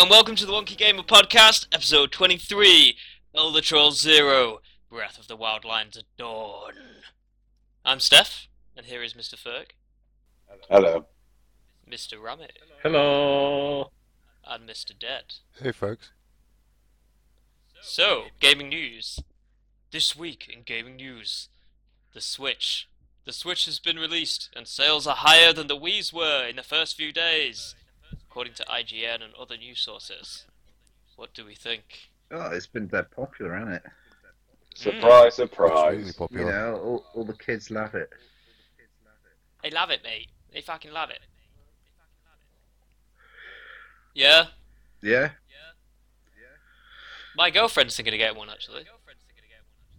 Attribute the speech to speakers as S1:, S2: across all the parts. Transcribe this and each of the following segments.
S1: Hello and welcome to the Wonky Gamer Podcast, episode 23, Elder Trolls Zero, Breath of the Wildlands at Dawn. I'm Stef, and here is Mr. Ferg,
S2: Hello.
S1: Mr. Rammy,
S3: Hello.
S1: and Mr. Ded.
S4: Hey, folks.
S1: So, gaming news. This week in gaming news, the Switch. The Switch has been released, and sales are higher than the Wii's were in the first few days, according to IGN and other news sources. What do we think?
S5: Oh, it's been that popular, hasn't it?
S2: Surprise,
S4: Extremely
S2: surprise.
S5: You
S4: popular.
S5: know, all, all the kids love it.
S1: They love it, mate. They fucking love it. Yeah,
S5: Yeah? Yeah. Yeah.
S1: My girlfriend's thinking of getting one actually.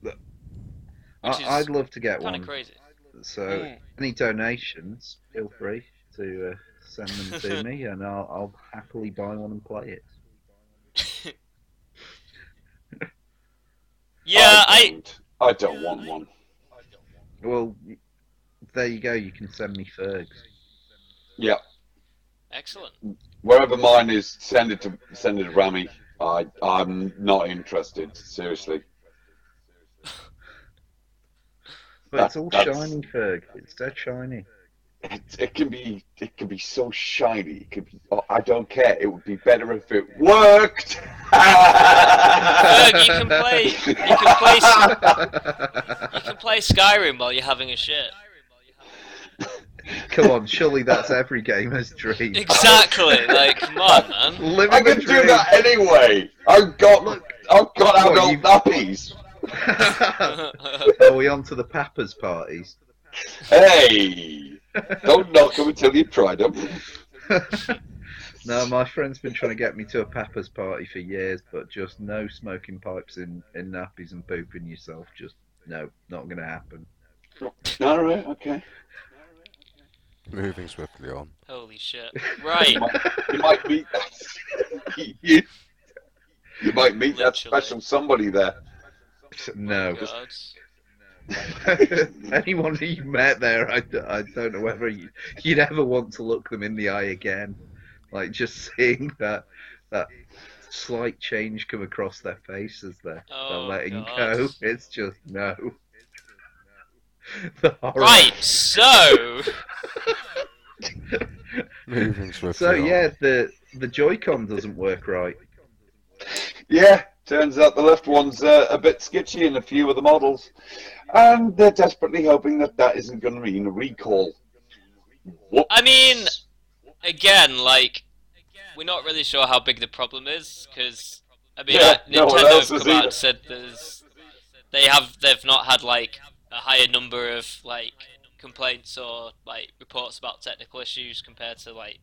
S1: Which is
S5: I, I'd love to get
S1: Kind
S5: one.
S1: of crazy.
S5: So,
S1: Mm.
S5: any donations, feel free to uh, send them to me, and I'll, I'll happily buy one and play it.
S1: Yeah, I.
S2: don't, I don't want one.
S5: Well, there you go. You can send me Fergs.
S2: Yeah,
S1: Excellent.
S2: wherever mine is, send it to send it to Rammy. I I'm not interested. Seriously.
S5: But
S2: That-
S5: it's all
S2: that's-
S5: shiny, Ferg. It's dead shiny.
S2: It, it can be it can be so shiny. It could be. Oh, I don't care. It would be better if it worked.
S1: Ferg, you can play. You can play. You can play Skyrim while you're having a shit.
S5: Come on, surely that's every gamer's dream.
S1: Exactly. Like, come on, man.
S5: Living
S2: I
S5: the
S2: can do
S5: dream.
S2: that anyway. I've got I've got out old nappies.
S5: Are we on to the Pappers parties?
S2: Hey, don't knock them until you've tried them.
S5: no, my friend's been trying to get me to a Pappers party for years, but just no smoking pipes in, in nappies and pooping yourself. Just no, not going to happen.
S2: All right, okay.
S4: Moving swiftly on.
S1: Holy shit. Right.
S2: You might meet you, you might meet that special somebody there.
S5: No.
S1: God.
S5: Anyone who you met there, I, I don't know whether you, you'd ever want to look them in the eye again. Like just seeing that that slight change come across their face as they're,
S1: Oh,
S5: they're letting
S1: God.
S5: go. It's just no. The.
S1: Right. So.
S4: Moving swiftly
S5: So
S4: on.
S5: yeah, the the Joy-Con doesn't work right.
S2: Yeah, turns out the left one's uh, a bit sketchy in a few of the models, and they're desperately hoping that that isn't going to mean a recall. Whoops.
S1: I mean, again, like, we're not really sure how big the problem is because I mean,
S2: Yeah,
S1: uh,
S2: no
S1: Nintendo
S2: else
S1: have come out and said there's they have they've not had like a higher number of like complaints or like reports about technical issues compared to like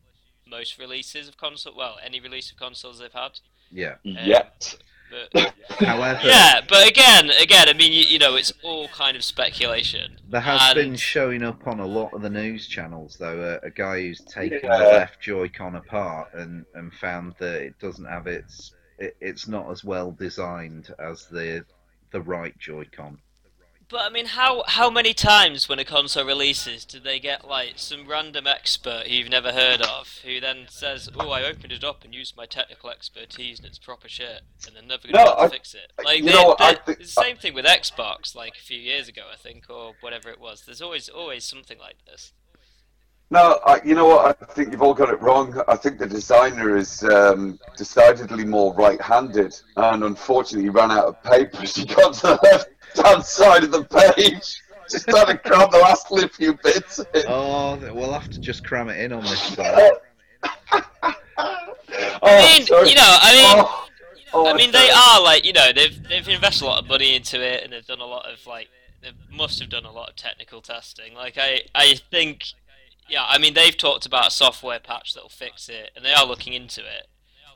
S1: most releases of console. Well, any release of consoles they've had.
S5: Yeah.
S2: Yet.
S1: But
S5: However,
S1: yeah, but again, again, I mean, you, you know, it's all kind of speculation.
S5: there has
S1: and-
S5: been showing up on a lot of the news channels though a, a guy who's taken
S2: Yeah.
S5: the left Joy-Con apart and and found that it doesn't have its it, it's not as well designed as the the right Joy-Con.
S1: But I mean, how how many times when a console releases do they get like some random expert who you've never heard of, who then says, "Oh, I opened it up and used my technical expertise and it's proper shit," and they're never gonna
S2: No,
S1: to
S2: I-
S1: fix it. Like, they,
S2: know, I
S1: they-
S2: think-
S1: it's the same thing with Xbox, like a few years ago, I think, or whatever it was. There's always always something like this.
S2: No, I, you know what? I think you've all got it wrong. I think the designer is um, decidedly more right-handed, and unfortunately ran out of paper. She got to the left-hand side of the page. Just had to cram the last few bits in.
S5: Oh, we'll have to just cram it in on this side.
S2: Oh,
S1: I mean,
S2: sorry.
S1: you know, I mean.
S2: Oh, oh,
S1: I mean,
S2: sorry.
S1: they are like you know they've they've invested a lot of money into it, and they've done a lot of like they must have done a lot of technical testing. Like I I think, yeah, I mean they've talked about a software patch that'll fix it, and they are looking into it.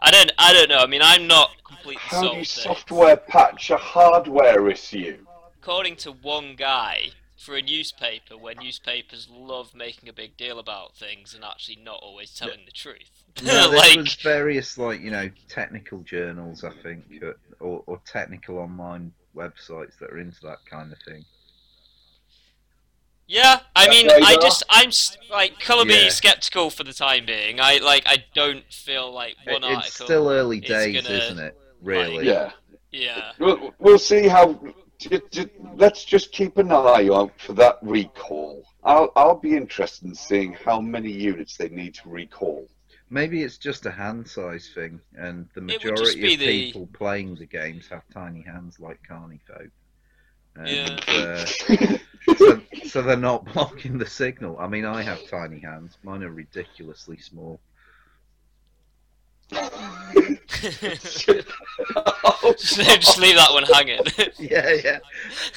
S1: I don't I don't know. I mean, I'm not completely
S2: How do you
S1: that-
S2: software patch a hardware issue?
S1: according to one guy for a newspaper, where newspapers love making a big deal about things and actually not always telling the truth.
S5: No, there
S1: like,
S5: was various like you know technical journals, I think, uh, or, or technical online websites that are into that kind of thing.
S1: Yeah, I mean,
S2: There
S1: I
S2: go.
S1: just I'm like colour me
S5: Yeah.
S1: skeptical for the time being. I like I don't feel like one
S5: It-
S1: one
S5: it's
S1: article.
S5: still early
S1: is
S5: days,
S1: gonna,
S5: isn't it? Really?
S2: Yeah.
S1: Yeah.
S2: We'll, we'll see how. j- j- Let's just keep an eye out for that recall. I'll I'll be interested in seeing how many units they need to recall.
S5: Maybe it's just a hand size thing, and the
S1: It would just
S5: majority of
S1: the-
S5: people playing the games have tiny hands like carny folk. And,
S1: Yeah.
S5: uh, so, so they're not blocking the signal. I mean, I have tiny hands. Mine are ridiculously small.
S1: just, just leave that one hanging.
S5: Yeah, yeah.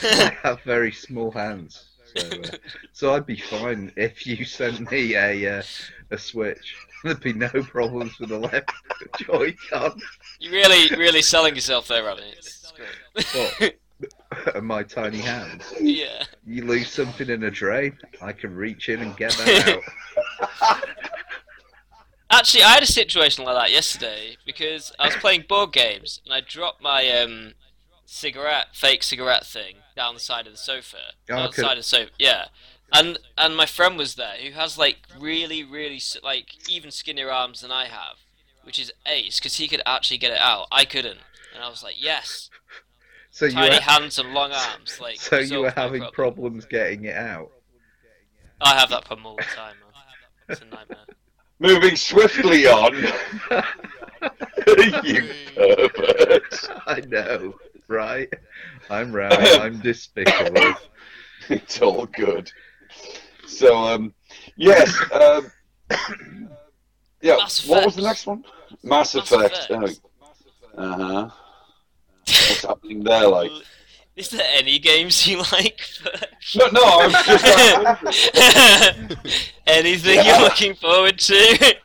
S5: I have very small hands. So, uh, so I'd be fine if you sent me a uh, a Switch. There'd be no problems with the left Joy-Con
S1: You're really, really selling yourself there, Robin. It's great.
S5: And my tiny hands.
S1: yeah.
S5: You lose something in a drain, I can reach in and get that out.
S1: Actually, I had a situation like that yesterday because I was playing board games and I dropped my um, cigarette, fake cigarette thing down the side of the sofa.
S5: Oh,
S1: Down the side of the sofa, yeah. And and my friend was there who has like really, really like even skinnier arms than I have, which is ace because he could actually get it out. I couldn't, and I was like, yes,
S5: So you
S1: tiny
S5: were,
S1: hands and long arms. Like
S5: so you were having
S1: problem.
S5: problems getting it out.
S1: I have that problem all the time, man. It's a nightmare.
S2: Moving swiftly on. you pervert.
S5: I know, right? I'm right. I'm despicable.
S2: It's all good. So, um, yes. Um, yeah.
S1: Mass
S2: what was the next one? Mass,
S1: Mass
S2: Effect.
S1: Effect.
S2: Uh huh. What's happening there? Like,
S1: Is there any games you like?
S2: no, no. I'm just.
S1: Anything
S2: Yeah.
S1: you're looking forward to?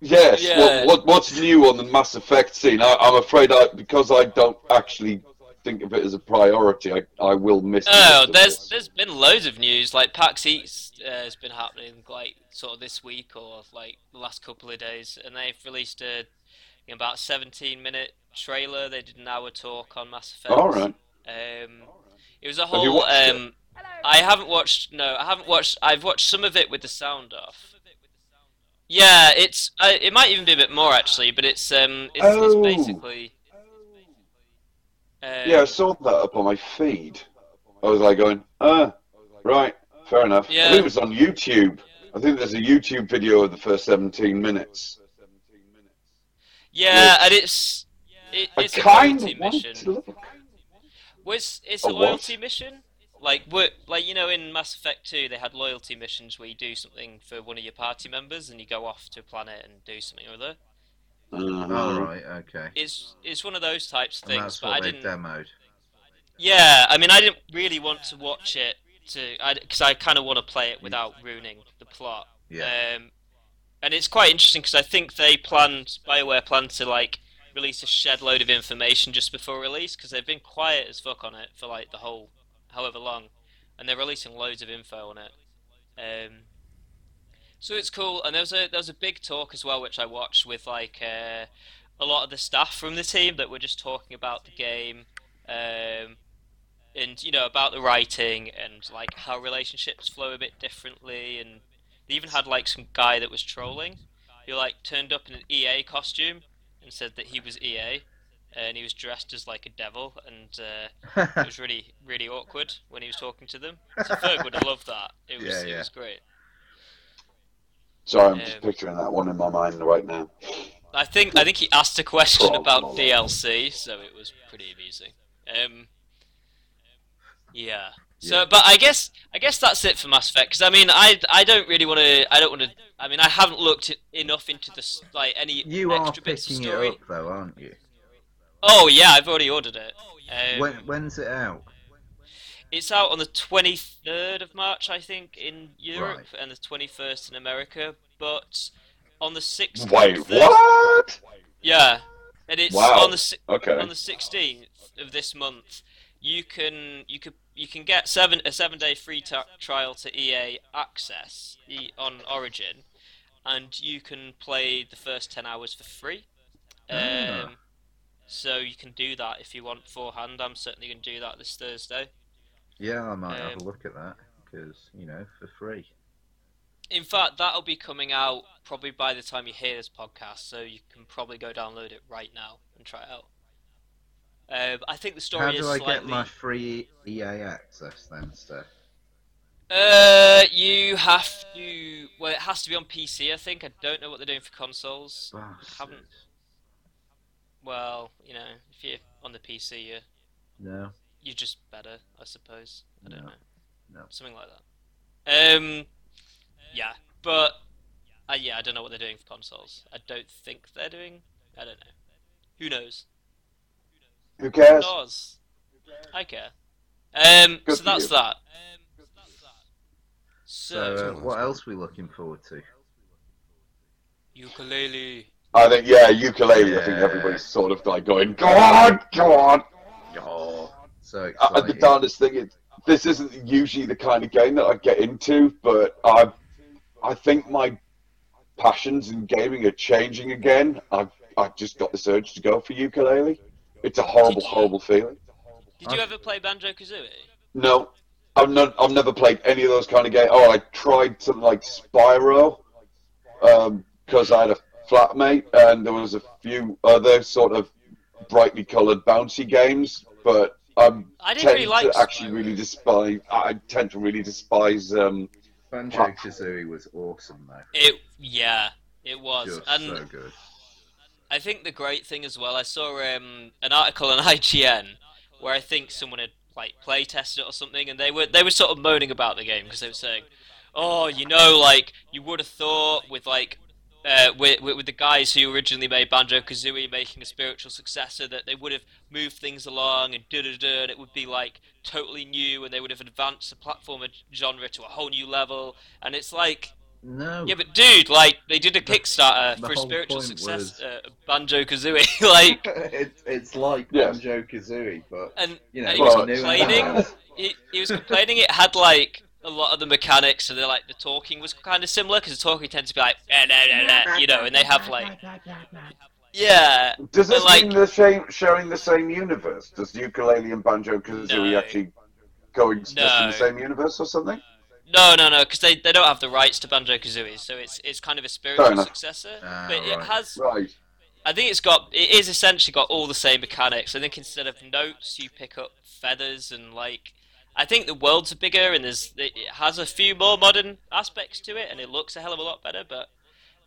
S2: Yes.
S1: Yeah.
S2: What, what what's new on the Mass Effect scene? I, I'm afraid I because I don't actually think of it as a priority. I, I will miss.
S1: Oh, there's there's been loads of news. Like PAX East uh, has been happening like sort of this week or like the last couple of days, and they've released a know, about 17 minute trailer. They did an hour talk on Mass Effect.
S2: All right.
S1: Um, it was a
S2: Have you
S1: whole.
S2: it?
S1: Um, I haven't watched. No, I haven't watched. I've watched some of it with the sound off. Yeah, it's. Uh, it might even be a bit more actually, but it's. Um, it's,
S2: Oh.
S1: it's basically. Um,
S2: Yeah, I saw that up on my feed. I was like going, ah, right, fair enough.
S1: Yeah.
S2: I think it was on YouTube. I think there's a YouTube video of the first 17 minutes.
S1: Yeah, and it's. It, it's a
S2: kind
S1: loyalty mission.
S2: to look.
S1: Well, it's, it's
S2: A
S1: a
S2: what?
S1: loyalty mission. Like what, like you know, in Mass Effect Two, they had loyalty missions where you do something for one of your party members, and you go off to a planet and do something or other.
S2: Uh-huh.
S5: All right. Okay.
S1: It's it's one of those types of
S5: And
S1: things,
S5: that's
S1: but
S5: what
S1: I
S5: they
S1: didn't.
S5: demoed.
S1: Yeah, I mean, I didn't really want to watch it to, I because I, kind of want to play it without ruining the plot.
S5: Yeah.
S1: Um, and it's quite interesting because I think they planned, Bioware planned to like release a shed load of information just before release because they've been quiet as fuck on it for like the whole however long, and they're releasing loads of info on it. Um, so it's cool, and there was a there was a big talk as well which I watched with like uh, a lot of the staff from the team that were just talking about the game. Um, and you know about the writing and like how relationships flow a bit differently and they even had like some guy that was trolling He like turned up in an EA costume and said that he was EA and he was dressed as like a devil and uh, it was really really awkward when he was talking to them. So Ferg would have loved that. It was
S5: Yeah,
S1: it was great.
S2: Sorry, I'm just
S1: Um,
S2: picturing that one in my mind right now.
S1: I think I think he asked a question
S2: Oh,
S1: about. DLC so it was pretty amusing. Um yeah so
S5: Yeah.
S1: but I guess I guess that's it for Mass Effect because I mean I I don't really want to I don't want to I mean I haven't looked enough into this like any
S5: You are
S1: extra bits of
S5: picking it
S1: story.
S5: up though, aren't you?
S1: Oh yeah, I've already ordered it. Um,
S5: When when's it out?
S1: It's out on the 23rd of March, I think, in Europe,
S5: Right.
S1: and the 21st in America. But on the 6th,
S2: Wait,
S1: Thurs-
S2: what?
S1: Yeah, and it's
S2: Wow.
S1: on the si-
S2: Okay.
S1: on the 16th of this month. You can you could you can get seven a seven day free ta trial to EA Access e- on Origin, and you can play the first 10 hours for free.
S5: Ah.
S1: Um, so you can do that if you want beforehand. I'm certainly going to do that this Thursday.
S5: Yeah, I might have
S1: Um,
S5: a look at that because you know for free.
S1: In fact, that'll be coming out probably by the time you hear this podcast, so you can probably go download it right now and try it out. Um, I think the story
S5: How
S1: is
S5: do I
S1: slightly.
S5: get my free EA access then, Stef?
S1: Uh, you have to. Well, it has to be on PC. I think. I don't know what they're doing for consoles.
S5: Haven't.
S1: Well, you know, if you're on the PC, you're
S5: No.
S1: you're just better, I suppose. I don't
S5: No.
S1: know.
S5: No.
S1: Something like that. Um, yeah, but uh, yeah, I don't know what they're doing for consoles. I don't think they're doing. I don't know. Who knows?
S2: Who cares?
S1: Does I care? Um,
S2: Good
S1: so that's
S2: you.
S1: that.
S5: So,
S1: So,
S5: uh, what else are we looking forward to?
S1: Yooka-Laylee.
S2: I think yeah, Yooka-Laylee. I think everybody's sort of like going, go on, go on.
S5: Oh, so
S2: Uh, the darndest thing is, this isn't usually the kind of game that I get into, but I, I think my passions in gaming are changing again. I've, I've just got this urge to go for Yooka-Laylee. It's a horrible,
S1: you-
S2: horrible feeling.
S1: Did you ever play Banjo Kazooie?
S2: No, I've not. I've never played any of those kind of games. Oh, I tried something like Spyro, because I had a flatmate, and there was a few other sort of brightly coloured bouncy games, but I'm
S1: I didn't
S2: tend
S1: really like.
S2: to actually really despise. I tend to really despise. Um,
S5: Banjo Kazooie was awesome though.
S1: It. Yeah, it was,
S5: Just
S1: and
S5: so good.
S1: I think the great thing as well, I saw um, an article on IGN where I think someone had like play tested it or something, and they were they were sort of moaning about the game because they were saying, "Oh, you know, like you would have thought with like." Uh, with, with, the guys who originally made Banjo Kazooie making a spiritual successor, that they would have moved things along and da da da, and it would be like totally new, and they would have advanced the platformer genre to a whole new level. And it's like,
S5: No.
S1: yeah, but dude, like they did a Kickstarter
S5: the
S1: for a spiritual success,
S5: was-
S1: uh, Banjo Kazooie, like,
S5: it's it's like
S2: Yes.
S5: Banjo Kazooie, but
S1: and,
S5: you know,
S1: and he was
S2: Well,
S5: new and
S1: complaining. he, he was complaining it had like a lot of the mechanics, so they're like the talking was kind of similar because the talking tends to be like, "Eh, nah, nah, nah," you know, and they have like, yeah,
S2: does this
S1: But, like-
S2: mean they're same, sharing the same universe? Does Yooka-Laylee and banjo kazooie
S1: No.
S2: actually coexist in
S1: No.
S2: the same universe or something?
S1: No, no, no, because they, they don't have the rights to Banjo Kazooie, so it's it's kind of a spiritual successor,
S5: Ah,
S1: but it has
S2: Right.
S1: I think it's got it is essentially got all the same mechanics. I think instead of notes, you pick up feathers and like. I think the worlds are bigger and there's it has a few more modern aspects to it, and it looks a hell of a lot better. But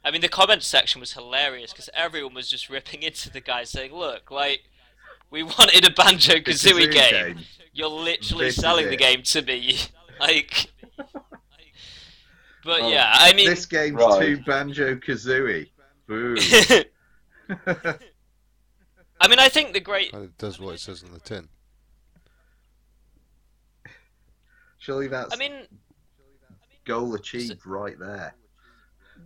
S1: I mean, the comment section was hilarious because everyone was just ripping into the guy, saying, "Look, like we wanted a Banjo Kazooie game.
S5: game.
S1: You're literally
S5: This
S1: selling the game to me, like." But
S5: Oh,
S1: yeah, I mean,
S5: this game's
S2: Right.
S5: too Banjo Kazooie. Boo.
S1: I mean, I think the great
S4: And it does what it says on the tin.
S5: Surely that's
S1: I mean,
S5: goal achieved right there.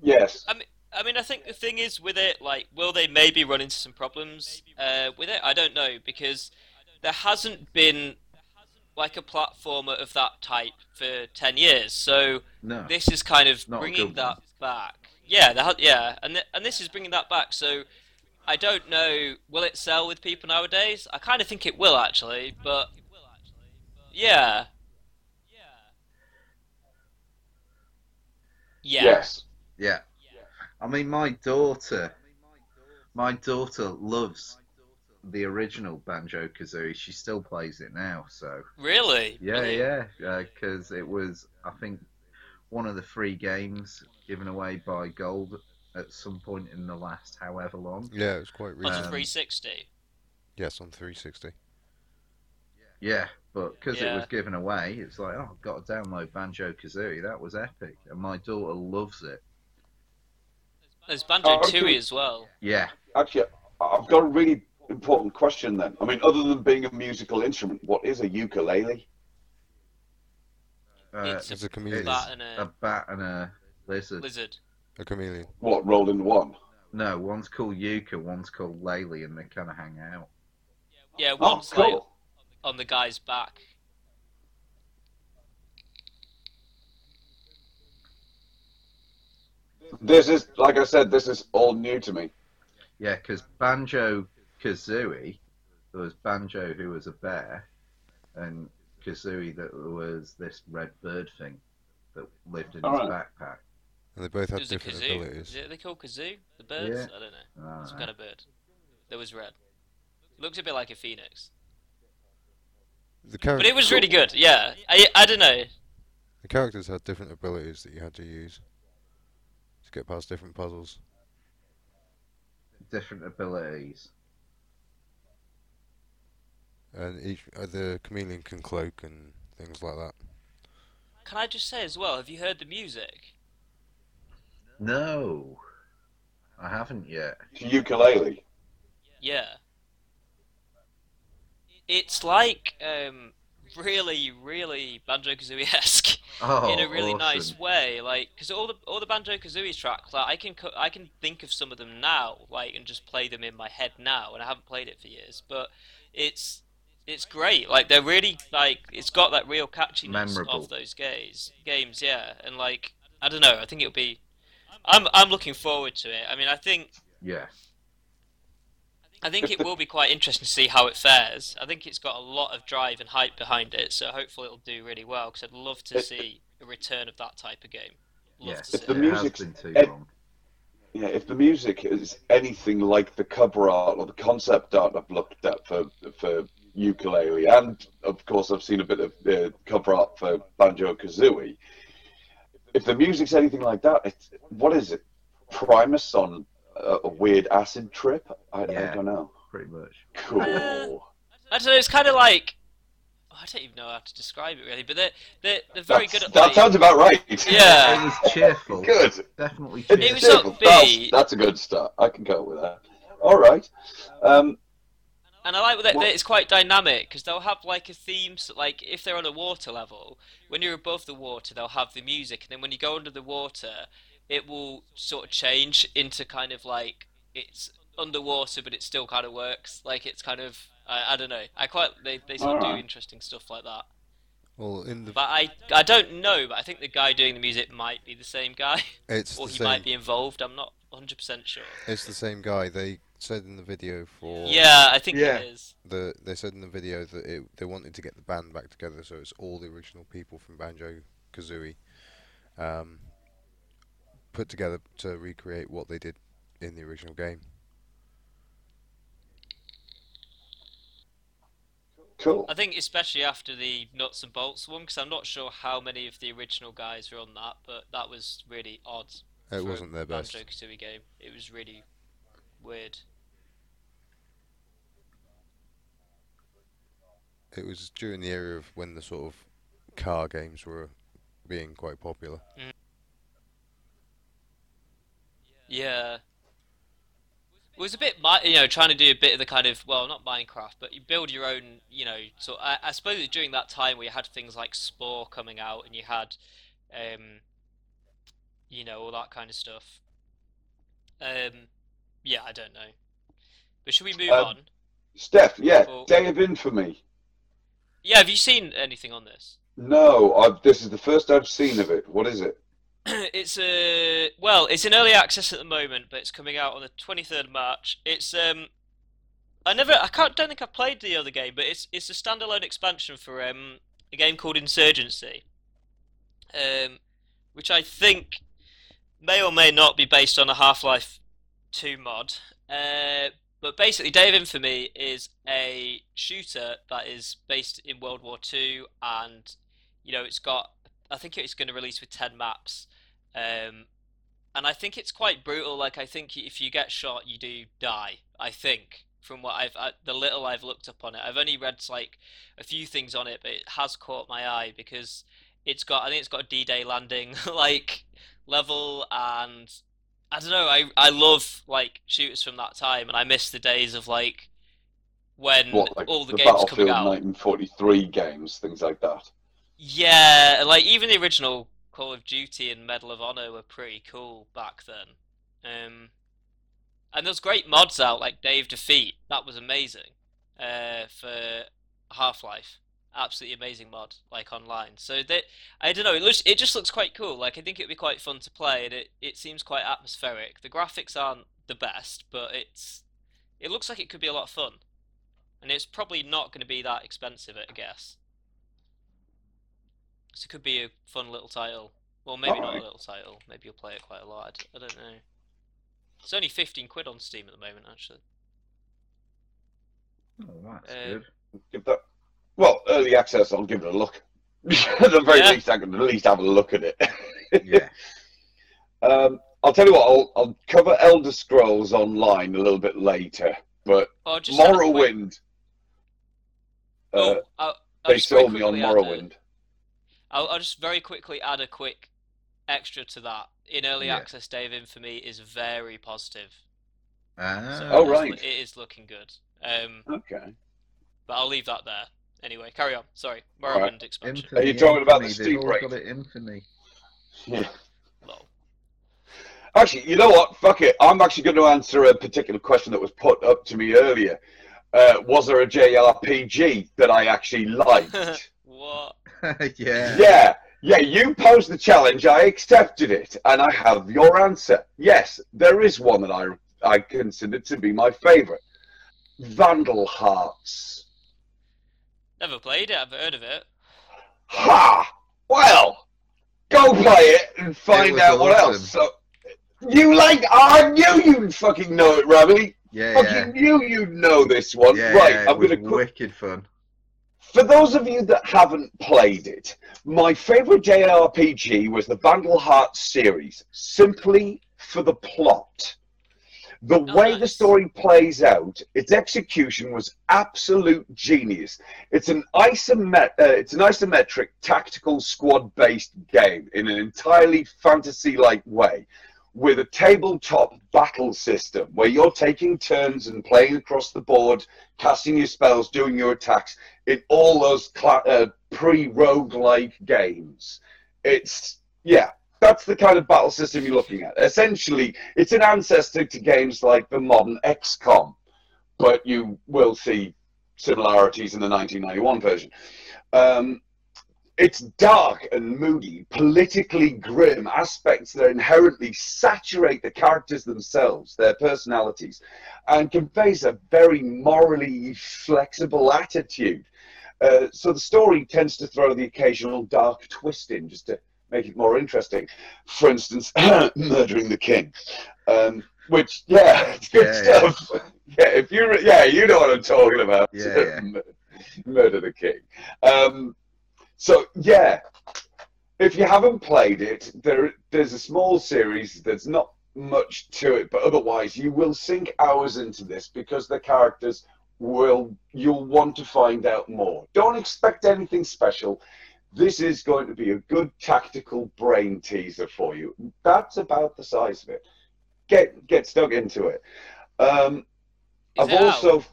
S2: Yes.
S1: I mean, I think the thing is with it, like, will they maybe run into some problems uh, with it? I don't know because there hasn't been like a platformer of that type for ten years. So
S5: No.
S1: this is kind of bringing that
S5: one.
S1: back. Yeah, there yeah, and th- and this is bringing that back. So I don't know, will it sell with people nowadays? I kind of think it will actually, but yeah, yeah,
S2: Yes.
S5: Yeah. I mean, my daughter, my daughter loves the original Banjo Kazooie. She still plays it now. So
S1: really,
S5: yeah,
S1: Brilliant.
S5: yeah, because it was, I think, one of the free games given away by Gold at some point in the last however long.
S4: Yeah, it was quite
S1: On
S4: recent.
S1: the
S5: Um,
S1: 360.
S4: Yes, on 360.
S5: Yeah, but because it was given away, it's like, oh, I've got to download Banjo Kazooie. That was epic, and my daughter loves it.
S1: There's Banjo
S2: Oh.
S1: Tooie as well.
S5: Yeah,
S2: Actually, I've got a really important question then. I mean, other than being a musical instrument, what is a ukulele?
S5: uh,
S1: It's
S4: It's a chameleon.
S1: Bat and
S5: a
S1: a
S5: bat and a lizard.
S1: lizard.
S4: A chameleon.
S2: What, rolled in one?
S5: No, one's called Yooka, one's called Laylee, and they kind of hang out.
S1: Yeah,
S2: Oh,
S1: one's like on the guy's back.
S2: This is, like I said, this is all new to me.
S5: Yeah, because Banjo Kazooie, there was Banjo who was a bear, and Kazooie that was this red bird thing that lived in
S2: All
S5: his
S2: right.
S5: backpack.
S4: And they both had
S1: was
S4: different
S1: kazoo.
S4: abilities.
S1: Is it they called kazoo? The birds?
S5: Yeah.
S1: I don't know. Some kind of bird. That was red. Looked a bit like a phoenix.
S4: The,
S1: But it was really good, yeah. I, I don't know.
S4: the characters had different abilities that you had to use to get past different puzzles.
S5: different abilities.
S4: And each uh, the chameleon can cloak and things like that.
S1: Can I just say as well, have you heard the music?
S5: No, I haven't yet.
S2: Yooka-Laylee.
S1: Yeah. It's like um, really, really Banjo Kazooie esque
S5: Oh,
S1: in a really
S5: awesome.
S1: nice way. Like, because all the all the Banjo Kazooie tracks, like I can co- I can think of some of them now, like, and just play them in my head now, and I haven't played it for years. But it's it's great. Like they're really like it's got that real catchiness
S5: Memorable.
S1: of those games. Games, yeah, and like I don't know. I think it'll be. I'm I'm looking forward to it. I mean, I think
S5: Yeah,
S1: I think it will be quite interesting to see how it fares. I think it's got a lot of drive and hype behind it, so hopefully it'll do really well. Because I'd love to see a return of that type of game. Love
S5: yeah.
S1: to see
S2: the
S5: it
S1: it.
S2: music's-
S5: has been too long.
S2: Yeah, if the music is anything like the cover art or the concept art I've looked at for for Yooka-Laylee, and of course I've seen a bit of the cover art for Banjo Kazooie. If the music's anything like that, it's what is it? Primus on a, a weird acid trip? I, I don't know.
S5: Pretty much.
S2: Cool.
S1: I don't know. It's kind of like oh, I don't even know how to describe it really, but they're they're, they're very
S2: That's-
S1: good at
S2: that
S1: like,
S2: sounds about right.
S1: Yeah.
S5: It was cheerful.
S2: Good.
S5: Definitely
S1: It
S5: cheerful.
S1: was
S2: Cheerful.
S1: upbeat.
S2: That's, that's a good start. I can go with that. All right. Um,
S1: And I like that, that it's quite dynamic because they'll have like a theme, so, like if they're on a water level, when you're above the water, they'll have the music, and then when you go under the water, it will sort of change into kind of like it's underwater, but it still kind of works. Like it's kind of I, I don't know. I quite they they sort of do interesting stuff like that.
S4: Well, in the
S1: But I I don't know, but I think the guy doing the music might be the same guy,
S4: it's
S1: or he
S4: same.
S1: might be involved. I'm not 100 percent sure.
S4: It's the same guy. They said in the video for
S1: Yeah, I think
S5: Yeah.
S1: it is.
S4: the they said in the video that it, they wanted to get the band back together, so it's all the original people from Banjo Kazooie um, put together to recreate what they did in the original game.
S2: cool.
S1: I think especially after the nuts and bolts one, because I'm not sure how many of the original guys were on that, but that was really odd.
S4: It
S1: for
S4: wasn't their best.
S1: Banjo Kazooie game. It was really weird.
S4: It was during the era of when the sort of car games were being quite popular.
S1: Yeah. It was a bit, you know, trying to do a bit of the kind of, well, not Minecraft, but you build your own, you know, so I, I suppose during that time where you had things like Spore coming out and you had, um, you know, all that kind of stuff. Um, yeah, I don't know. But should we move
S2: Um,
S1: on?
S2: Stef, yeah,
S1: Well-
S2: Day of Infamy.
S1: Yeah, have you seen anything on this?
S2: No, I've, this is the first I've seen of it. What is it?
S1: it's a well, it's in early access at the moment, but it's coming out on the 23rd of March. It's um, I never, I can't, don't think I've played the other game, but it's it's a standalone expansion for um a game called Insurgency, um, which I think may or may not be based on a Half-Life 2 mod. Uh, but basically, Day of Infamy is a shooter that is based in World War Two, and you know it's got. I think it's going to release with ten maps, um, and I think it's quite brutal. Like I think if you get shot, you do die. I think from what I've uh, the little I've looked up on it, I've only read like a few things on it, but it has caught my eye because it's got. I think it's got a D-Day landing like level, and I don't know. I I love like shooters from that time, and I miss the days of like when
S2: What, like
S1: all the,
S2: the
S1: games
S2: Battlefield
S1: coming out.
S2: 1943 games, things like that.
S1: Yeah, like even the original Call of Duty and Medal of Honor were pretty cool back then. Um, and there's great mods out like Day of Defeat. That was amazing. Uh, for Half-Life, absolutely amazing mod like online. So that I don't know, it looks it just looks quite cool. Like I think it'd be quite fun to play, and it it seems quite atmospheric. The graphics aren't the best, but it's it looks like it could be a lot of fun. And it's probably not going to be that expensive, I guess. So it could be a fun little title. Well, maybe not a little title. Maybe you'll play it quite a lot. I don't know. It's only 15 quid on Steam at the moment, actually.
S5: Oh, that's
S1: Uh,
S5: good.
S2: Give that. Well, early access. I'll give it a look. At the very
S1: Yeah.
S2: least, I can at least have a look at it.
S5: Yeah.
S2: Um, I'll tell you what. I'll, I'll cover Elder Scrolls Online a little bit later, but
S1: Oh, just had a quick-
S2: Morrowind. Uh,
S1: Oh, I'll, I'll
S2: they sold me on
S1: quickly
S2: Morrowind.
S1: I'll, I'll just very quickly add a quick extra to that. In early
S5: Yeah.
S1: access, Day of Infamy is very positive.
S5: Ah,
S1: So
S2: Oh,
S1: it is-
S2: right.
S1: It is looking good. Um,
S2: Okay.
S1: but I'll leave that there. Anyway, carry on. Sorry,
S2: Alright.
S1: Morrowind expansion.
S5: Infamy,
S2: Are you talking about the
S5: infamy,
S2: Steam
S5: they've
S2: rate?
S5: got it infamy.
S2: Yeah.
S1: Lol.
S2: Actually, you know what? Fuck it. I'm actually going to answer a particular question that was put up to me earlier. Uh, was there a JRPG that I actually liked?
S1: What?
S5: yeah.
S2: yeah. Yeah, you posed the challenge. I accepted it, and I have your answer. Yes, there is one that I I consider to be my favourite. Vandal Hearts.
S1: Never played it. I've heard of it.
S2: Ha! Well, go play it and find
S5: was
S2: out what
S5: awesome.
S2: else. So, you like? I knew you'd fucking know it, Robbie.
S5: Yeah, yeah.
S2: Fucking knew you'd know this one.
S5: Yeah,
S2: right,
S5: yeah, it
S2: I'm
S5: was
S2: gonna quick.
S5: wicked fun.
S2: For those of you that haven't played it, my favourite JRPG was the Vandal Hearts series, simply for the plot. The
S1: Oh,
S2: way the story plays out, its execution was absolute genius. It's an isomet- uh, it's an isometric tactical squad-based game in an entirely fantasy-like way, with a tabletop battle system where you're taking turns and playing across the board, casting your spells, doing your attacks in all those cla uh, pre-roguelike games. It's yeah, that's the kind of battle system you're looking at. Essentially, it's an ancestor to games like the modern XCOM, but you will see similarities in the 1991 version. Um, it's dark and moody, politically grim aspects that inherently saturate the characters themselves, their personalities, and conveys a very morally flexible attitude. Uh, so the story tends to throw the occasional dark twist in just to make it more interesting. For instance, murdering the king, um, which yeah, it's good
S5: Yeah, yeah.
S2: stuff. Yeah. if you re- yeah, you know what I'm talking about.
S5: Yeah, yeah.
S2: Murder the king. Um, so yeah, if you haven't played it, there there's a small series. There's not much to it, but otherwise you will sink hours into this because the characters will you'll want to find out more. Don't expect anything special. This is going to be a good tactical brain teaser for you. That's about the size of it. Get get stuck into it. Um, I've
S1: it out?
S2: also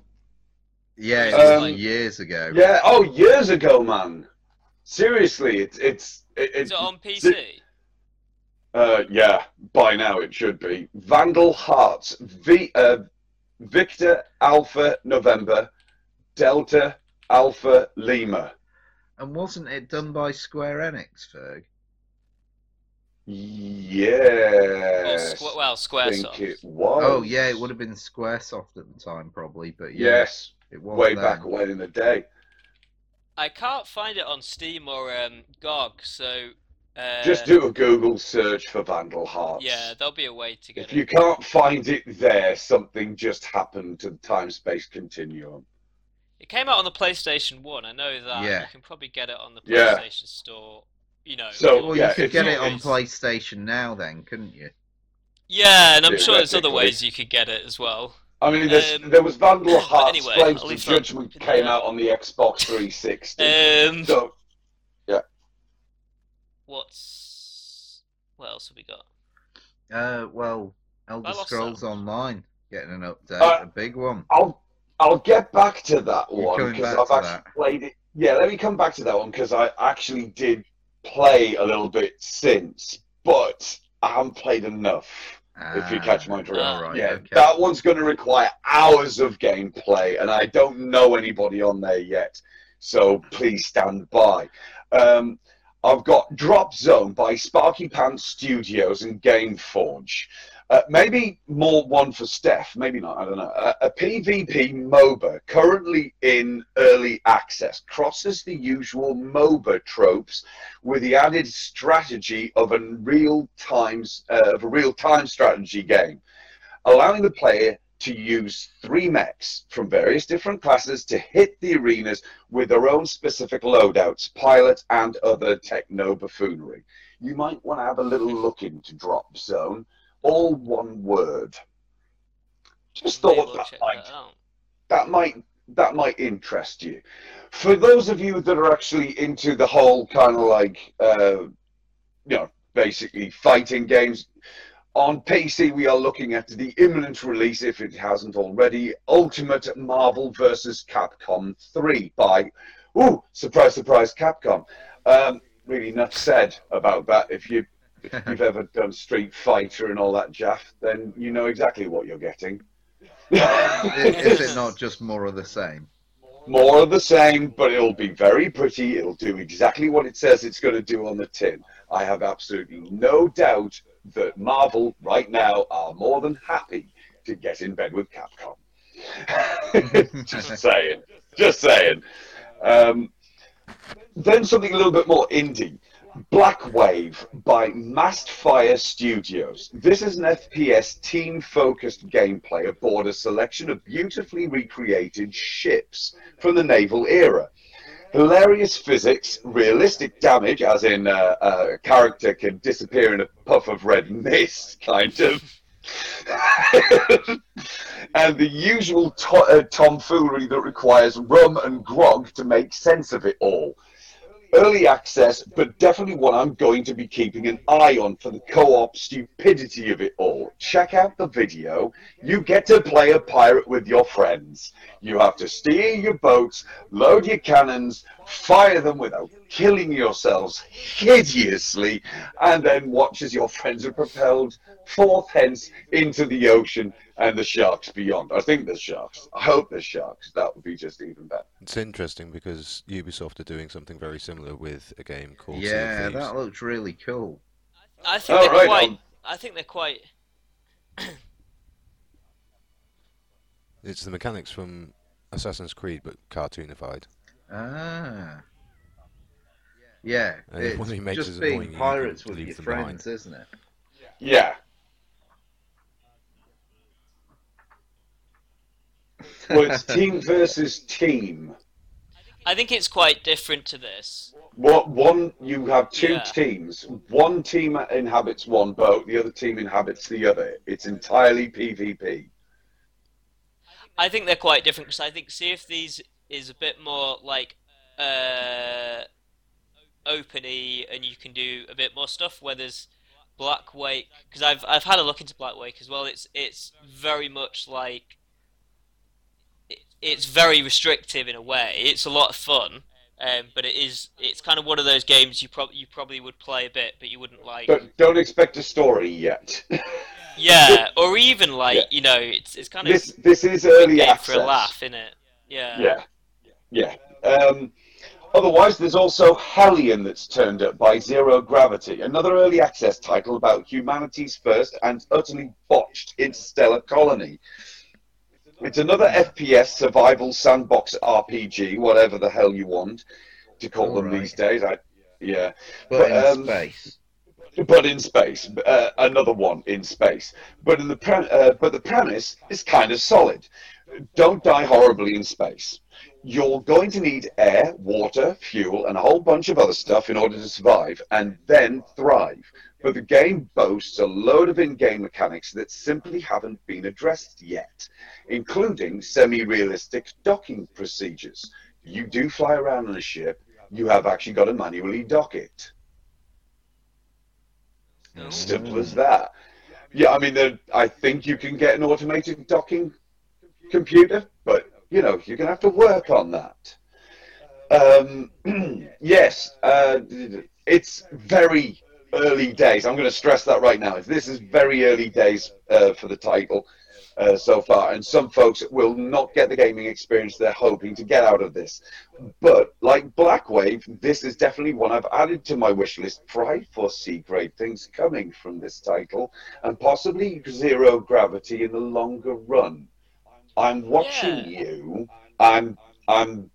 S5: Yeah, it was
S2: Um,
S5: years ago.
S2: yeah. Oh, years ago, man. Seriously, it's it's it,
S1: Is
S2: it's
S1: it on PC?
S2: uh yeah. By now it should be Vandal Hearts. V uh, Victor Alpha November Delta Alpha Lima.
S5: And wasn't it done by Square Enix, Ferg?
S2: Yes.
S1: Well, Squ- well, Squaresoft.
S2: it was.
S5: Oh, yeah, it would have been Squaresoft at the time, probably. But yeah,
S2: Yes,
S5: it was
S2: way
S5: then.
S2: back when in the day.
S1: I can't find it on Steam or um, GOG, so uh,
S2: Just do a Google search for Vandal Hearts.
S1: Yeah, there'll be a way to get
S2: If
S1: it.
S2: If you can't find it there, something just happened to the time-space continuum.
S1: It came out on the PlayStation One. I know that.
S5: Yeah.
S1: You can probably get it on the
S2: Yeah.
S1: PlayStation Store. You know.
S2: So,
S5: Well,
S2: yeah,
S5: you could get it on
S1: it's-
S5: PlayStation now, then, couldn't you?
S1: Yeah, and I'm sure there's other ways you could get it as well.
S2: I mean,
S1: Um,
S2: there was Vandal Hearts
S1: anyway,
S2: Flames
S1: I'll
S2: of
S1: leave that
S2: Judgment came out on the Xbox 360.
S1: Um,
S2: so, yeah.
S1: what's what else have we got?
S5: Uh, well, Elder
S1: I lost
S5: Scrolls Online getting an update,
S2: Uh,
S5: a big one.
S2: I'll I'll get back to that one because I've actually
S5: that.
S2: played it. Yeah, let me come back to that one because I actually did play a little bit since, but I haven't played enough. if you catch my drift.
S1: Ah,
S5: right,
S2: yeah,
S5: okay.
S2: that one's going to require hours of gameplay, and I don't know anybody on there yet. So please stand by. Um, I've got Drop Zone by Sparkypants Studios and Gameforge. Uh, maybe more one for Stef, maybe not, I don't know. A, a PvP MOBA currently in early access crosses the usual MOBA tropes with the added strategy of a real times uh, of a real time strategy game, allowing the player to use three mechs from various different classes to hit the arenas with their own specific loadouts, pilot and other techno buffoonery. You might want to have a little look into Drop Zone all one word. Just
S1: Maybe
S2: thought
S1: we'll
S2: that might,
S1: that
S2: that might that might interest you. For those of you that are actually into the whole kind of like uh, you know basically fighting games. On PC, we are looking at the imminent release, if it hasn't already, Ultimate Marvel vs. Capcom 3 by, ooh, surprise, surprise, Capcom. Um, really nuts said about that. If you you've ever done Street Fighter and all that jaff, then you know exactly what you're getting.
S5: Is it not just more of the same?
S2: More of the same, but it'll be very pretty. It'll do exactly what it says it's going to do on the tin. I have absolutely no doubt that Marvel right now are more than happy to get in bed with Capcom. just saying. Just saying. Um, then something a little bit more indie. Blackwake by Mastfire Studios. This is an FPS team focused gameplay aboard a selection of beautifully recreated ships from the naval era. Hilarious physics, realistic damage, as in uh, a character can disappear in a puff of red mist, kind of. and the usual to- uh, tomfoolery that requires rum and grog to make sense of it all early access, but definitely one I'm going to be keeping an eye on for the co-op stupidity of it all. Check out the video. You get to play a pirate with your friends. You have to steer your boats, load your cannons, fire them without killing yourselves hideously, and then watch as your friends are propelled forth hence into the ocean and the sharks beyond. I think there's sharks. I hope there's sharks. That would be just even better.
S4: It's interesting because Ubisoft are doing something very similar with a game called Sea of
S5: Yeah, that looks really cool.
S1: I think
S2: Oh,
S1: they're
S2: right,
S1: quite. I think they're quite.
S4: It's the mechanics from Assassin's Creed, but cartoonified.
S5: Ah. Yeah,
S4: And
S5: it's
S4: one he makes
S5: just
S4: is
S5: being
S4: annoying,
S5: pirates
S4: can
S5: with
S4: leave
S5: your
S4: them
S5: friends, isn't it?
S2: Yeah. Well, it's team versus team.
S1: I think it's quite different to this.
S2: What one? You have two
S1: Yeah.
S2: teams. One team inhabits one boat. The other team inhabits the other. It's entirely PvP.
S1: I think they're quite different because I think Sea of Thieves is a bit more like uh, openy, and you can do a bit more stuff. Where there's Black Wake, because I've I've had a look into Black Wake as well. It's it's very much like it, it's very restrictive in a way. It's a lot of fun, um, but it is it's kind of one of those games you probably you probably would play a bit, but you wouldn't like.
S2: But don't expect a story yet.
S1: yeah, or even like
S2: Yeah.
S1: you know, it's it's kind of
S2: this this is early access.
S1: for a laugh, isn't it? Yeah.
S2: Yeah, yeah. Um, otherwise, there's also Hellion that's turned up by Zero Gravity, another early access title about humanity's first and utterly botched interstellar colony. It's another FPS survival sandbox RPG, whatever the hell you want to call them
S5: Alright.
S2: these days. I, yeah,
S5: But
S2: But,
S5: in
S2: um,
S5: space.
S2: but in space, uh, another one in space. But in the pre- uh, but the premise is kind of solid. Don't die horribly in space. You're going to need air, water, fuel, and a whole bunch of other stuff in order to survive, and then thrive. But the game boasts a load of in-game mechanics that simply haven't been addressed yet, including semi-realistic docking procedures. You do fly around on a ship. You have actually got to manually dock it.
S1: Oh.
S2: Simple as that. Yeah, I mean, I think you can get an automated docking computer, but you know, you're gonna have to work on that. Um, yes, uh, it's very early days. I'm going to stress that right now. This is very early days uh, for the title. uh, so far, and some folks will not get the gaming experience they're hoping to get out of this. But like Blackwake, this is definitely one I've added to my wish list, for I foresee great things coming from this title, and possibly zero gravity in the longer run. I'm watching
S1: Yeah.
S2: you. I'm I'm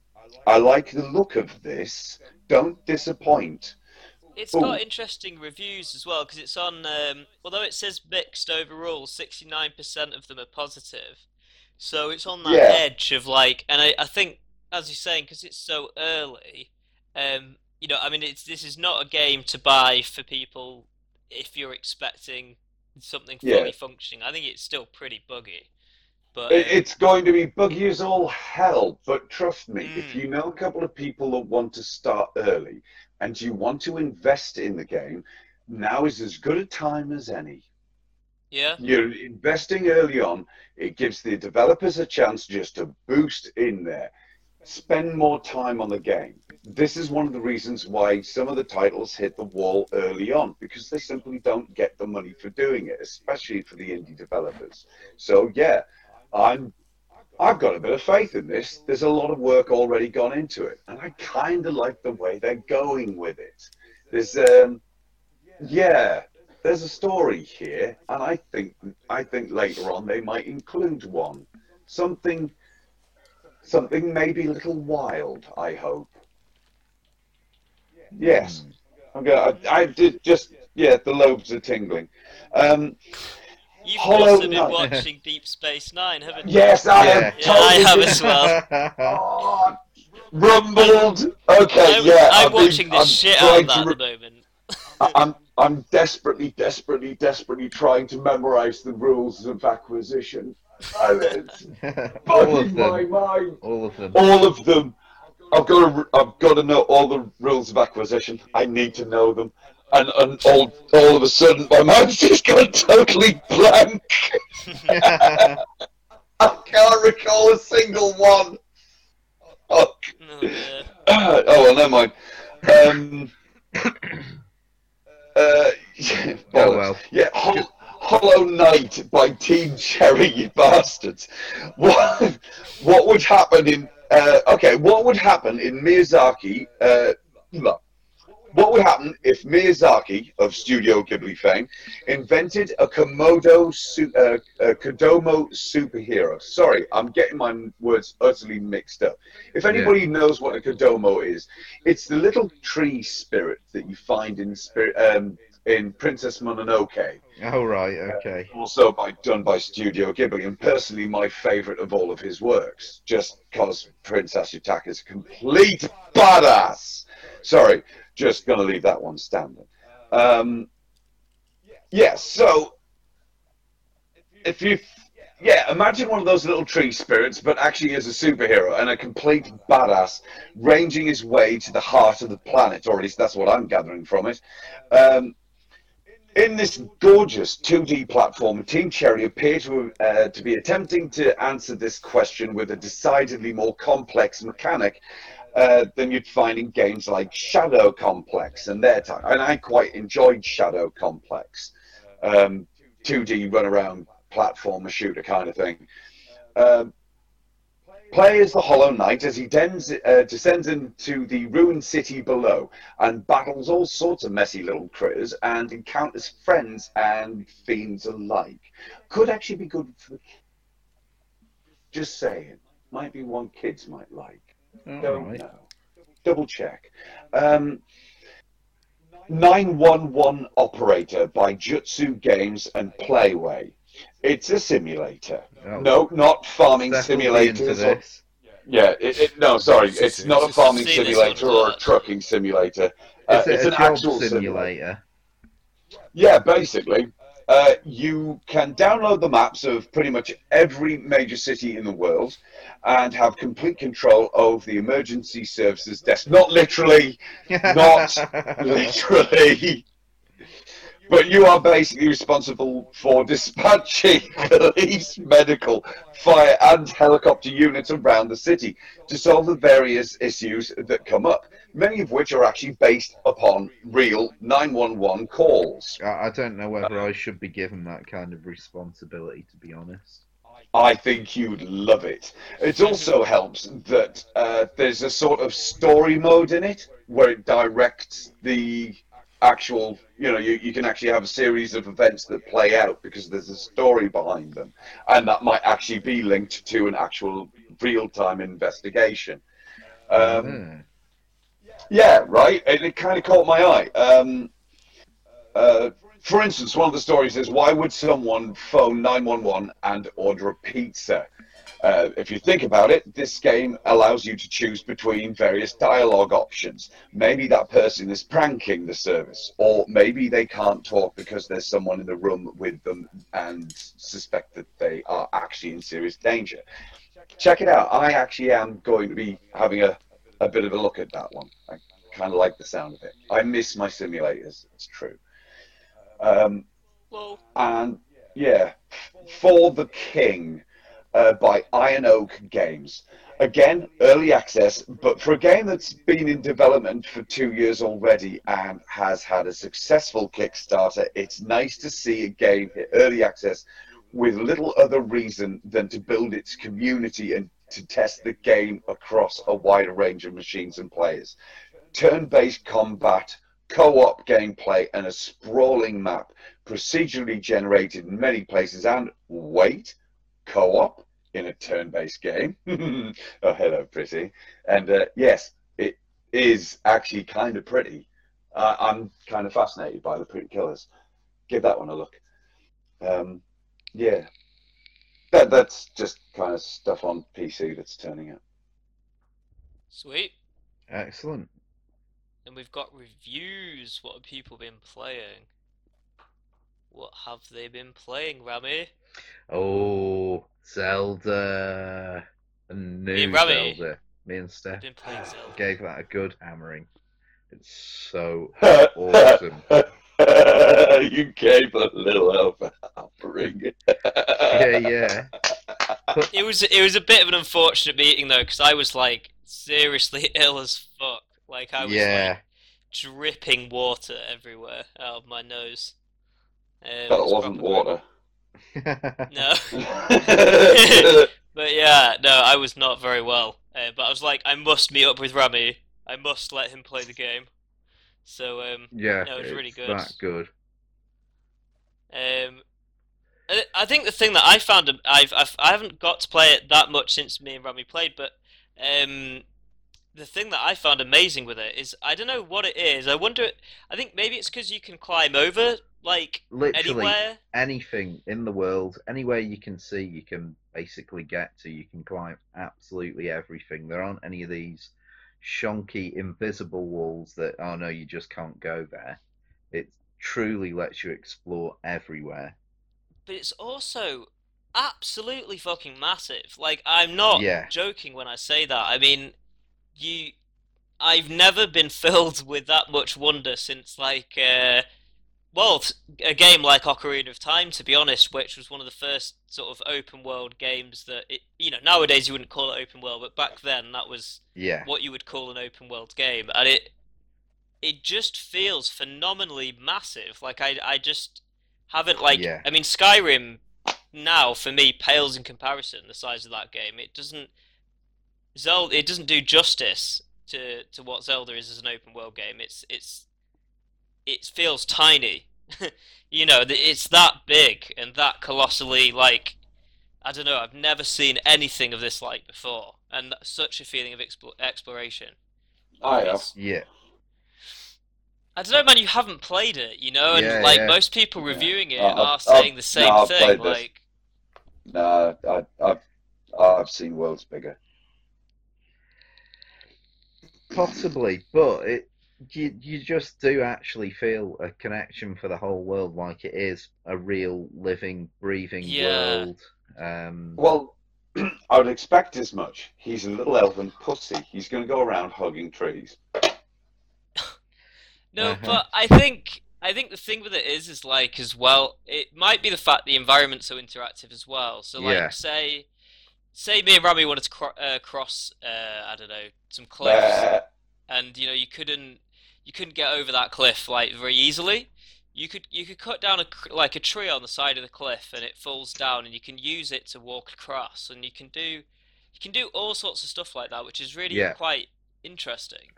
S2: I like the look of this. Don't disappoint.
S1: It's
S2: Ooh.
S1: got interesting reviews as well because it's on. Um, although it says mixed overall, sixty-nine percent of them are positive. So it's on that
S2: Yeah.
S1: edge of like, and I, I think as you're saying, because it's so early, um, you know, I mean, it's this is not a game to buy for people if you're expecting something
S2: Yeah.
S1: fully functioning. I think it's still pretty buggy, but
S2: It- It's going to be buggy as all hell, but trust me, if
S1: Mm.
S2: you know a couple of people that want to start early and you want to invest in the game, now is as good a time as any.
S1: yeah,
S2: You're investing early on, it gives the developers a chance just to boost in there, spend more time on the game. This is one of the reasons why some of the titles hit the wall early on because they simply don't get the money for doing it, especially for the indie developers. So yeah, I'm I've got a bit of faith in this. There's a lot of work already gone into it, and I kind of like the way they're going with it. There's um, yeah, there's a story here, and I think I think later on they might include one, something, something maybe a little wild. I hope. Yes, I'm gonna. I, I did just yeah. The lobes are tingling. Um,
S1: you've
S2: Hollow
S1: also been
S2: Knight.
S1: watching Deep Space Nine, haven't you?
S2: yes, I
S5: Yeah.
S2: am
S1: Yeah, I
S2: totally
S1: have
S2: just-
S1: as well.
S2: Oh, rumbled. Okay,
S1: I'm,
S2: yeah.
S1: I'm
S2: I've been-
S1: watching the
S2: I'm
S1: shit
S2: trying
S1: out of
S2: to
S1: that
S2: re-
S1: at the moment.
S2: I- I'm I'm desperately, desperately, desperately trying to memorize the rules of acquisition. And it's
S5: All
S2: bugging
S5: of
S2: my
S5: them.
S2: mind.
S5: All of them.
S2: All of them. I've got to, I've got to know all the rules of acquisition. I need to know them. And, and all, all of a sudden, my mind's just gone totally blank. I can't recall a single one. Oh,
S1: Oh, yeah.
S2: oh well, never mind. Um, uh,
S5: oh well.
S2: Yeah, Hol- Hollow Knight by Team Cherry, you bastards. What, what would happen in. Uh, okay, what would happen in Miyazaki. Uh, look, what would happen if Miyazaki of Studio Ghibli fame invented a Komodo, su- uh, a Kodama superhero? Sorry, I'm getting my words utterly mixed up. If anybody knows what a Kodama is, it's the little tree spirit that you find in spirit um, in Princess Mononoke
S5: Oh right. Okay.
S2: also by done by Studio Ghibli, and personally my favourite of all of his works, just because Prince Ashitaka is a complete badass. Sorry, just gonna leave that one standing. Um, yeah, so if you, yeah, imagine one of those little tree spirits, but actually as a superhero and a complete badass, ranging his way to the heart of the planet, or at least that's what I'm gathering from it. Um, in this gorgeous 2D platform, Team Cherry appear to, uh, to be attempting to answer this question with a decidedly more complex mechanic uh, than you'd find in games like Shadow Complex and their time. And I quite enjoyed Shadow Complex, um, 2D run around platformer shooter kind of thing. Um, Play as the Hollow Knight as he dens, uh, descends into the ruined city below and battles all sorts of messy little critters and encounters friends and fiends alike. Could actually be good for the kids. Just saying. Might be one kids might like.
S5: All
S2: Don't
S5: right.
S2: know. Double check. Um, 911 Operator by Jutsu Games and Playway. It's a simulator.
S5: Oh,
S2: No, not farming
S5: definitely into
S2: simulators. Or,
S5: this.
S2: yeah, it, it, no, sorry,
S4: It's-
S2: it's
S4: it's-
S2: not a farming simulator or a trucking simulator. Uh,
S5: Is it
S2: it's
S5: a
S2: an actual
S5: simulator?
S2: simulator. Yeah, basically. Uh, you can download the maps of pretty much every major city in the world and have complete control of the emergency services desk. Not literally, Not literally. But you are basically responsible for dispatching police, medical, fire, and helicopter units around the city to solve the various issues that come up, many of which are actually based upon real 911 calls.
S5: I don't know whether I should be given that kind of responsibility, to be honest.
S2: I think you'd love it. It also helps that uh, there's a sort of story mode in it where it directs the actual, you know, you, you can actually have a series of events that play out because there's a story behind them. And that might actually be linked to an actual real time investigation. Um,
S5: Hmm.
S2: yeah, right. And it kind of caught my eye. Um, uh, for instance, one of the stories is why would someone phone 911 and order a pizza? Uh, if you think about it, this game allows you to choose between various dialogue options. Maybe that person is pranking the service, or maybe they can't talk because there's someone in the room with them and suspect that they are actually in serious danger. Check it out. I actually am going to be having a, a bit of a look at that one. I kind of like the sound of it. I miss my simulators. It's true. Um, and yeah, For the King uh, by Iron Oak Games. Again, early access, but for a game that's been in development for two years already and has had a successful Kickstarter, it's nice to see a game hit early access with little other reason than to build its community and to test the game across a wider range of machines and players. Turn based combat, co op gameplay, and a sprawling map, procedurally generated in many places, and wait, co op in a turn based game. oh, hello, pretty. And uh, yes, it is actually kind of pretty. Uh, I'm kind of fascinated by the pretty killers. Give that one a look. Um, yeah, that that's just kind of stuff on PC that's turning up.
S1: sweet.
S5: Excellent.
S1: And we've got reviews. What have people been playing? What have they been playing, Rammy?
S5: Oh, Zelda. A new
S1: and Rammy.
S5: Zelda. Me and Stef
S1: Been playing Zelda.
S5: gave that a good hammering. It's so awesome.
S2: you gave a little over hammering.
S5: Yeah, yeah.
S1: It was it was a bit of an unfortunate meeting though, because I was like seriously ill as fuck. Like I was
S5: Yeah.
S1: like dripping water everywhere out of my nose. Um,
S2: That
S1: was
S2: wasn't water.
S1: grim. No, but yeah, no, I was not very well. Uh, but I was like, I must meet up with Rammy. I must let him play the game. So um,
S5: yeah,
S1: No, it's really good.
S5: that good.
S1: Um, I- I think the thing that I found, I've, I've I haven't got to play it that much since me and Rammy played, but um, the thing that I found amazing with it is I don't know what it is. I wonder. I think maybe it's because you can climb over like
S5: Literally
S1: anywhere.
S5: anything in the world, anywhere you can see, you can basically get to. You can climb absolutely everything. There aren't any of these shonky, invisible walls that, oh no, you just can't go there. It truly lets you explore everywhere.
S1: But it's also absolutely fucking massive. Like I'm not
S5: Yeah.
S1: joking when I say that. I mean, you. I've never been filled with that much wonder since like. Uh, well, a game like Ocarina of Time, to be honest, which was one of the first sort of open world games that it, you know, nowadays you wouldn't call it open world, but back then that was
S5: Yeah.
S1: what you would call an open world game, and it it just feels phenomenally massive. Like I I just haven't like
S5: Yeah.
S1: I mean Skyrim now for me pales in comparison the size of that game. It doesn't Zelda it doesn't do justice to to what Zelda is as an open world game. It's it's it feels tiny. you know, it's that big and that colossally like I don't know. I've never seen anything of this like before, and such a feeling of explo- exploration.
S2: I have.
S5: Yeah.
S1: I don't know, man. You haven't played it, you know, and
S5: Yeah,
S1: like
S5: yeah.
S1: most people
S2: Yeah.
S1: reviewing it
S2: Uh, I've-
S1: are
S2: I've-
S1: saying the same
S2: no,
S1: thing.
S2: played this.
S1: Like,
S2: Nah, I, I've I've seen worlds bigger.
S5: Possibly, but it you you just do actually feel a connection for the whole world, like it is a real living, breathing
S1: Yeah.
S5: world. Um,
S2: Well, I would expect as much. He's a little elven pussy. He's going to go around hugging trees.
S1: no,
S5: Uh-huh.
S1: but I think I think the thing with it is, is like as well. It might be the fact the environment's so interactive as well. So like,
S5: Yeah.
S1: say, say me and Rammy wanted to cro- uh, cross, uh, I don't know, some cliffs.
S2: Bah.
S1: and you know you couldn't you couldn't get over that cliff like very easily you could you could cut down a like a tree on the side of the cliff and it falls down and you can use it to walk across and you can do you can do all sorts of stuff like that which is really
S5: Yeah.
S1: quite interesting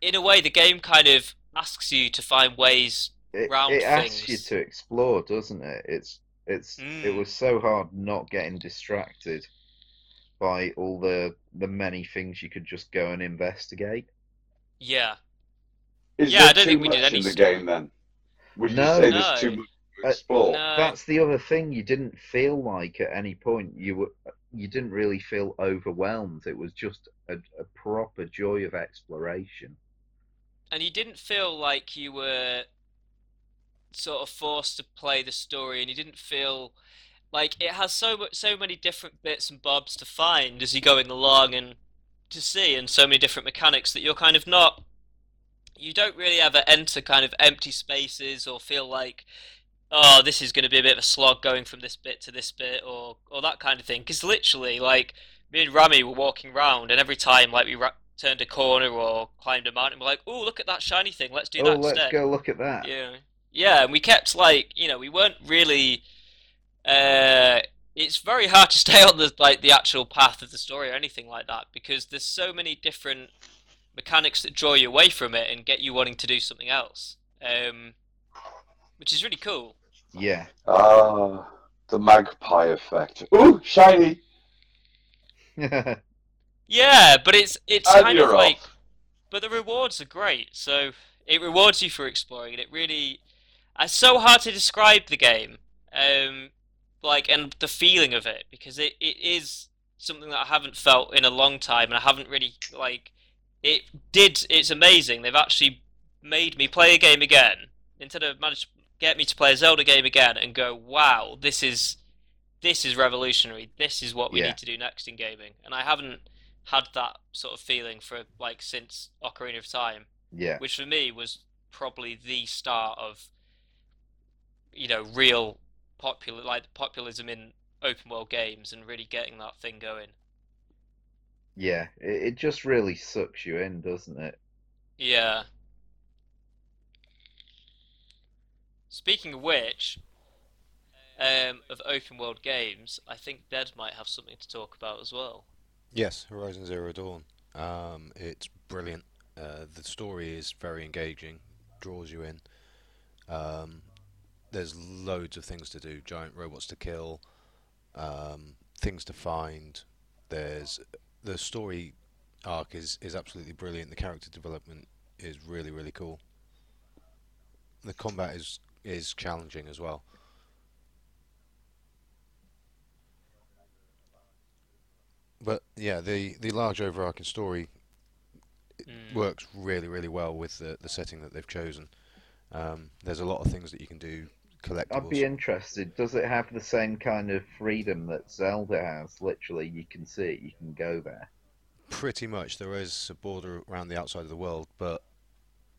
S1: in a way the game kind of asks you to find ways
S5: It, it asks you to explore, doesn't it? It's it's it
S1: Mm.
S5: was so hard not getting distracted by all the the many things you could just go and investigate.
S1: Yeah
S2: Is
S1: Yeah, I don't
S2: too
S1: think we did
S2: much
S1: any
S2: in the
S1: story.
S2: game then? Would you
S5: No.
S2: say
S1: No.
S2: there's too much to
S5: Uh,
S2: explore?
S1: no
S5: That's the other thing. You didn't feel like at any point you were you didn't really feel overwhelmed. It was just a, a proper joy of exploration.
S1: and you didn't feel like you were sort of forced to play the story and you didn't feel like it has so much so many different bits and bobs to find as you're going along and to see and so many different mechanics that you're kind of not you don't really ever enter kind of empty spaces or feel like oh this is going to be a bit of a slog going from this bit to this bit or or that kind of thing because literally like me and Rammy were walking around and every time like we ra- turned a corner or climbed a mountain we're like oh look at that shiny thing let's do
S5: oh,
S1: that
S5: let's
S1: instead
S5: go look at that.
S1: yeah, yeah, and we kept like you know we weren't really. Uh, it's very hard to stay on the like the actual path of the story or anything like that because there's so many different mechanics that draw you away from it and get you wanting to do something else, um, which is really cool.
S5: Yeah.
S2: Ah, the magpie effect. Ooh, shiny!
S1: Yeah, but it's it's
S2: And
S1: kind of
S2: you're
S1: like, but the rewards are great. So it rewards you for exploring, and it really, it's so hard to describe the game, um, like and the feeling of it because it, it is something that I haven't felt in a long time, and I haven't really like. It did. It's amazing. They've actually made me play a game again. Nintendo managed to get me to play a Zelda game again and go, "Wow, this is." This is revolutionary. This is what we
S5: Yeah.
S1: need to do next in gaming, and I haven't had that sort of feeling for like since Ocarina of Time,
S5: yeah.
S1: which for me was probably the start of you know real popular like populism in open world games and really getting that thing going.
S5: Yeah. It, it just really sucks you in, doesn't it?
S1: Yeah. Speaking of which, um, of open world games, I think Ded might have something to talk about as well.
S4: Yes, Horizon Zero Dawn. Um, it's brilliant. Uh, the story is very engaging, draws you in. Um, there's loads of things to do, giant robots to kill, um, things to find. There's the story arc is, is absolutely brilliant. The character development is really really cool. The combat is is challenging as well. But yeah, the the large overarching story
S1: Mm.
S4: works really really well with the the setting that they've chosen. Um, there's a lot of things that you can do collectibles.
S5: I'd be interested. Does it have the same kind of freedom that Zelda has? Literally, you can see it, you can go there.
S4: Pretty much, there is a border around the outside of the world, but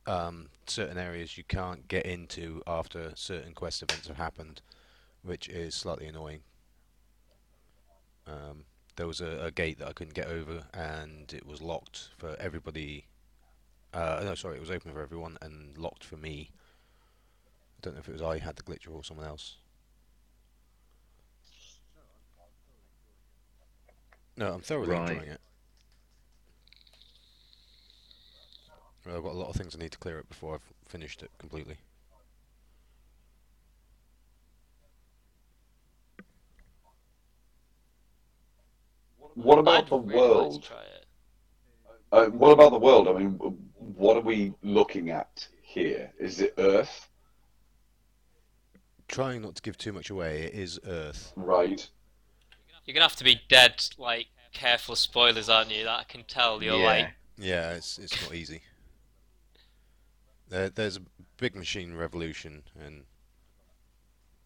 S4: um, certain areas you can't get into after certain quest events have happened, which is slightly annoying. Um, there was a, a gate that I couldn't get over, and it was locked for everybody. Uh, no, sorry, it was open for everyone and locked for me. I don't know if it was I had the glitch or someone else. No, I'm thoroughly
S5: Right.
S4: enjoying it. Well, I've got a lot of things I need to clear up before I've finished it completely.
S2: What about the
S1: really like to
S2: world? Uh, what about the world? I mean, what are we looking at here? Is it Earth?
S4: Trying not to give too much away, it is Earth.
S2: Right.
S1: You're gonna have to be dead like careful spoilers, aren't you? That I can tell. You're
S5: yeah.
S1: like,
S4: Yeah, it's it's not easy. There, there's a big machine revolution, and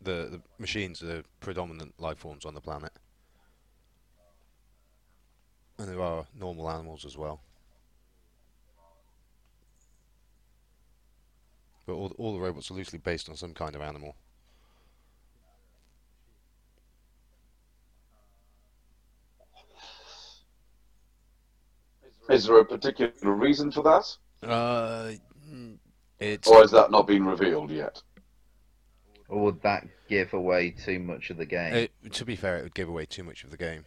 S4: the the machines are the predominant life forms on the planet, and there are normal animals as well. But all all the robots are loosely based on some kind of animal.
S2: Is there a particular reason for that?
S4: Uh, It's
S2: Or has that not been revealed yet?
S5: Or would that give away too much of the game?
S4: It, to be fair, it would give away too much of the game.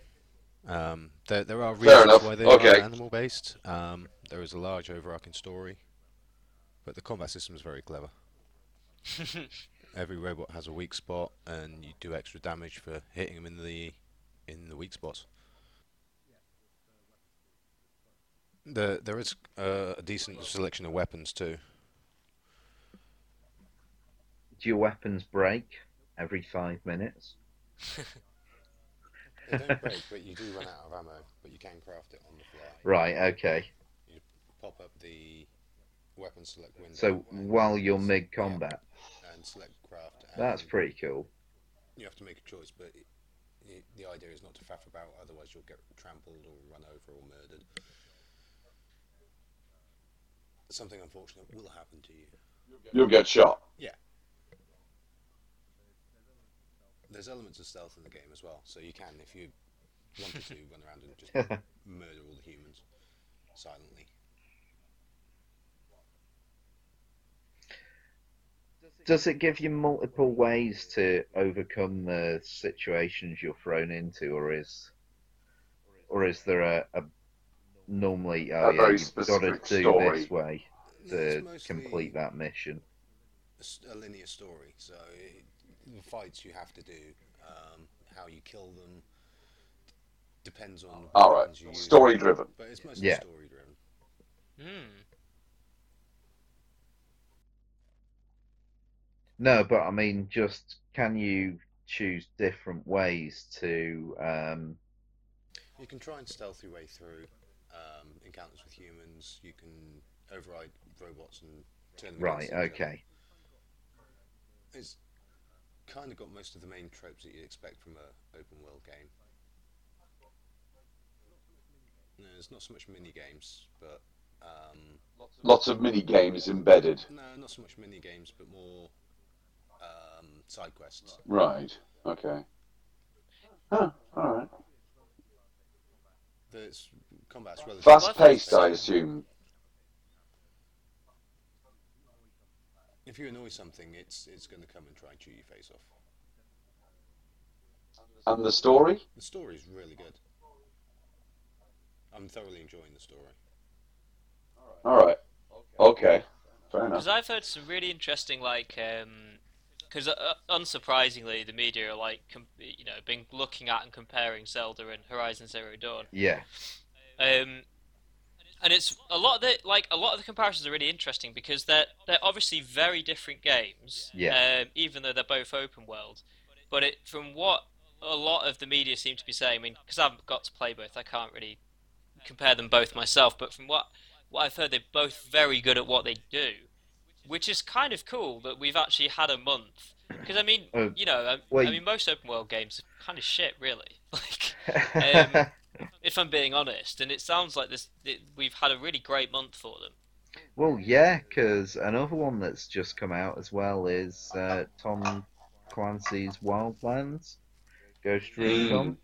S4: Um, there, there are reasons why they
S2: okay.
S4: are animal based. Um, there is a large overarching story, but the combat system is very clever. Every robot has a weak spot, and you do extra damage for hitting them in the in the weak spots. The, there is uh, a decent selection of weapons too.
S5: Do your weapons break every five minutes?
S4: They don't break, but you do run out of ammo. But you can craft it on the fly.
S5: Right, okay.
S4: Pop up the weapon select window.
S5: So while you're mid combat.
S4: and select craft.
S5: that's pretty cool.
S4: You have to make a choice, but it, it, the idea is not to faff about. Otherwise, you'll get trampled or run over or murdered. Something unfortunate will happen to you.
S2: You'll get shot. Yeah.
S4: There's elements of stealth in the game as well, so you can, if you wanted to, run around and just murder all the humans silently.
S5: Does it give you multiple ways to overcome the situations you're thrown into, or is, or is there a, a normally oh
S2: A
S5: yeah
S2: very
S5: you've got to do
S2: story.
S5: this way
S4: No, it's
S5: to
S4: mostly
S5: complete that mission?
S4: A linear story. So it, the fights you have to do, um, how you kill them, depends on
S2: All
S4: the
S2: right.
S4: weapons you use.
S2: Story driven.
S4: But it's mostly
S5: Yeah.
S4: story driven.
S1: Hmm.
S5: No, but I mean, just can you choose different ways to? Um,
S4: You can try and stealth your way through um, encounters with humans. You can override robots and turn them
S5: right.
S4: against each other.
S5: Okay.
S4: It's kind of got most of the main tropes that you'd expect from a open world game. No, there's not so much mini games, but um,
S2: Lots of mini games embedded.
S4: no, not so much mini games, but more um, side quests.
S2: Right. Okay. Huh. All right.
S4: The it's, combat's relatively
S2: Fast paced, I assume.
S4: If you annoy something, it's it's going to come and try and chew your face off.
S2: And the story?
S4: The story is really good. I'm thoroughly enjoying the story.
S2: All right. Okay. Fair enough.
S1: Because I've heard some really interesting, like, because uh, unsurprisingly, the media are like, com- you know, been looking at and comparing Zelda and Horizon Zero Dawn.
S5: Yeah.
S1: Um, and it's a lot of the like a lot of the comparisons are really interesting because they're they're obviously very different games.
S5: Yeah.
S1: Um, even though they're both open world, but it from what a lot of the media seem to be saying, I mean, because I haven't got to play both, I can't really compare them both myself. But from what what I've heard, they're both very good at what they do, which is kind of cool that we've actually had a month. Because I mean,
S5: Oh,
S1: you know, I,
S5: well,
S1: I mean, most open world games are kind of shit, really. Like, Um, if I'm being honest, and it sounds like this, it, we've had a really great month for them.
S5: well, yeah, because another one that's just come out as well is uh, Tom Clancy's Wildlands, Ghost Recon,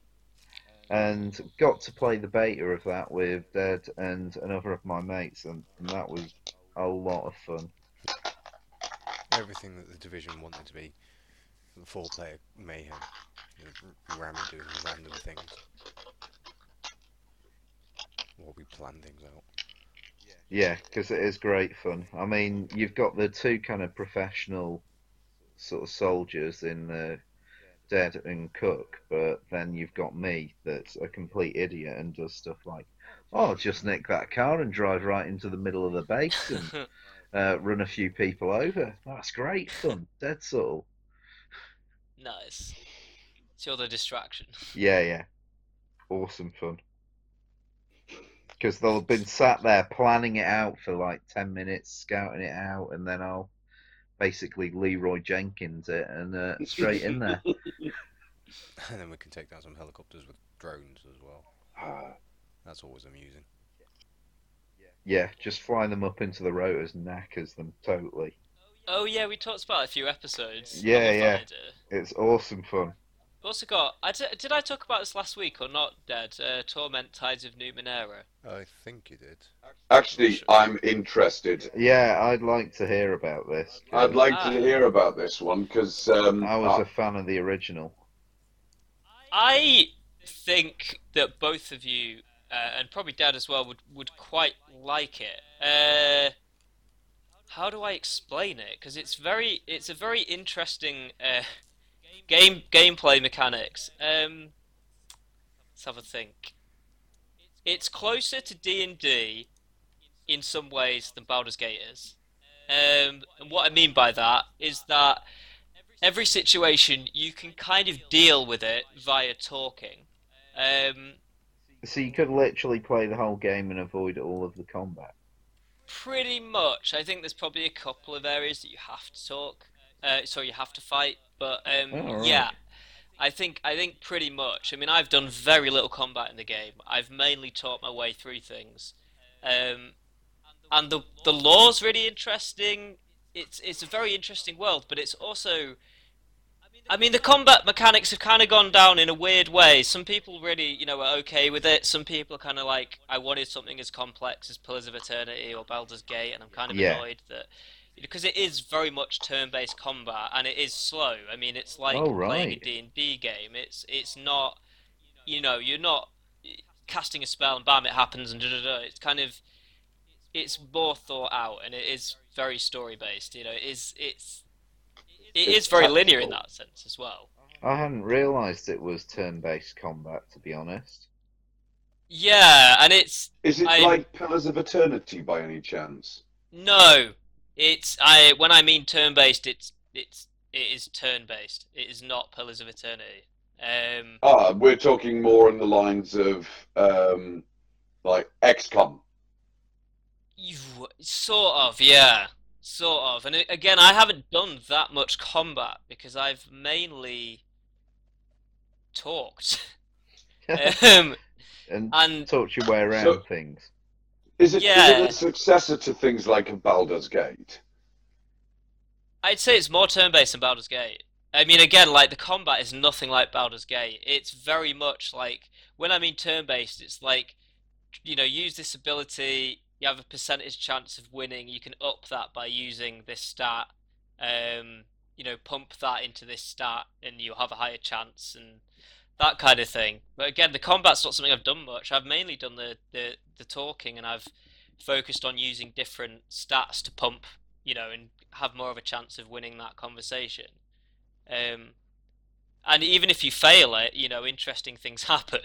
S5: and got to play the beta of that with Dad and another of my mates, and, and that was a lot of fun.
S4: Everything that the division wanted to be, four-player mayhem, you know, ramming doing random things. While we plan things out.
S5: Yeah, because it is great fun. I mean, you've got the two kind of professional sort of soldiers in the Ded and Cook, but then you've got me that's a complete idiot and does stuff like, oh, just nick that car and drive right into the middle of the base and uh, run a few people over. That's great fun. Dead Soul.
S1: nice. It's your the distraction.
S5: Yeah, yeah. Awesome fun. Because they'll have been sat there planning it out for like 10 minutes, scouting it out, and then I'll basically Leroy Jenkins it and uh, straight in there.
S4: And then we can take down some helicopters with drones as well. That's always amusing.
S5: Yeah, just fly them up into the rotors, knackers them totally.
S1: Oh yeah, we talked about a few episodes.
S5: Yeah, yeah. It's awesome fun.
S1: We've also got. I d- did I talk about this last week or not, Ded? Uh, Torment Tides of Numenera.
S4: I think you did.
S2: Actually, I'm interested.
S5: Yeah, I'd like to hear about this.
S2: I'd like
S1: Ah.
S2: to hear about this one because um,
S5: I was a fan of the original.
S1: I think that both of you, uh, and probably Dad as well, would, would quite like it. Uh, how do I explain it? Because it's very, it's a very interesting uh, game gameplay mechanics. Um, let's have a think. It's closer to D and D in some ways than Baldur's Gate is. Um, and what I mean by that is that every situation you can kind of deal with it via talking. Um,
S5: So you could literally play the whole game and avoid all of the combat.
S1: pretty much. I think there's probably a couple of areas that you have to talk. Uh, so you have to fight, but um,
S5: Oh, right.
S1: yeah, I think I think pretty much. I mean, I've done very little combat in the game. I've mainly taught my way through things, um, and the the lore's really interesting. It's it's a very interesting world, but it's also I mean, the combat mechanics have kind of gone down in a weird way. Some people really, you know, are okay with it. Some people are kind of like, I wanted something as complex as Pillars of Eternity or Baldur's Gate, and I'm kind of
S5: Yeah.
S1: annoyed that because it is very much turn-based combat and it is slow. I mean, it's like
S5: Oh, right.
S1: playing a. D&D game. It's it's not, you know, you're not casting a spell and bam, it happens and da da da. It's kind of, it's more thought out and it is very story-based. You know, it is it's it
S2: It's
S1: is very linear in that sense as well.
S5: I hadn't realised it was turn-based combat, to be honest.
S1: Yeah, and it's
S2: Is it
S1: I'm-
S2: like Pillars of Eternity by any chance?
S1: no, it's I when I mean turn-based, it's it's it is turn-based. It is not Pillars of Eternity. Um,
S2: Ah, we're talking more on the lines of um, like XCOM.
S1: you sort of, yeah, sort of. And again, I haven't done that much combat because I've mainly talked. um,
S5: and
S1: and
S5: taught your way around
S2: So-
S5: things.
S2: Is it, is
S1: Yeah.
S2: it a successor to things like Baldur's Gate?
S1: I'd say it's more turn-based than Baldur's Gate. I mean, again, like the combat is nothing like Baldur's Gate. It's very much like when I mean turn-based, it's like you know, use this ability. You have a percentage chance of winning. You can up that by using this stat. Um, you know, pump that into this stat, and you'll have a higher chance, and that kind of thing. But again, the combat's not something I've done much. I've mainly done the the, the talking, and I've focused on using different stats to pump you know, and have more of a chance of winning that conversation. Um, and even if you fail it, you know, interesting things happen.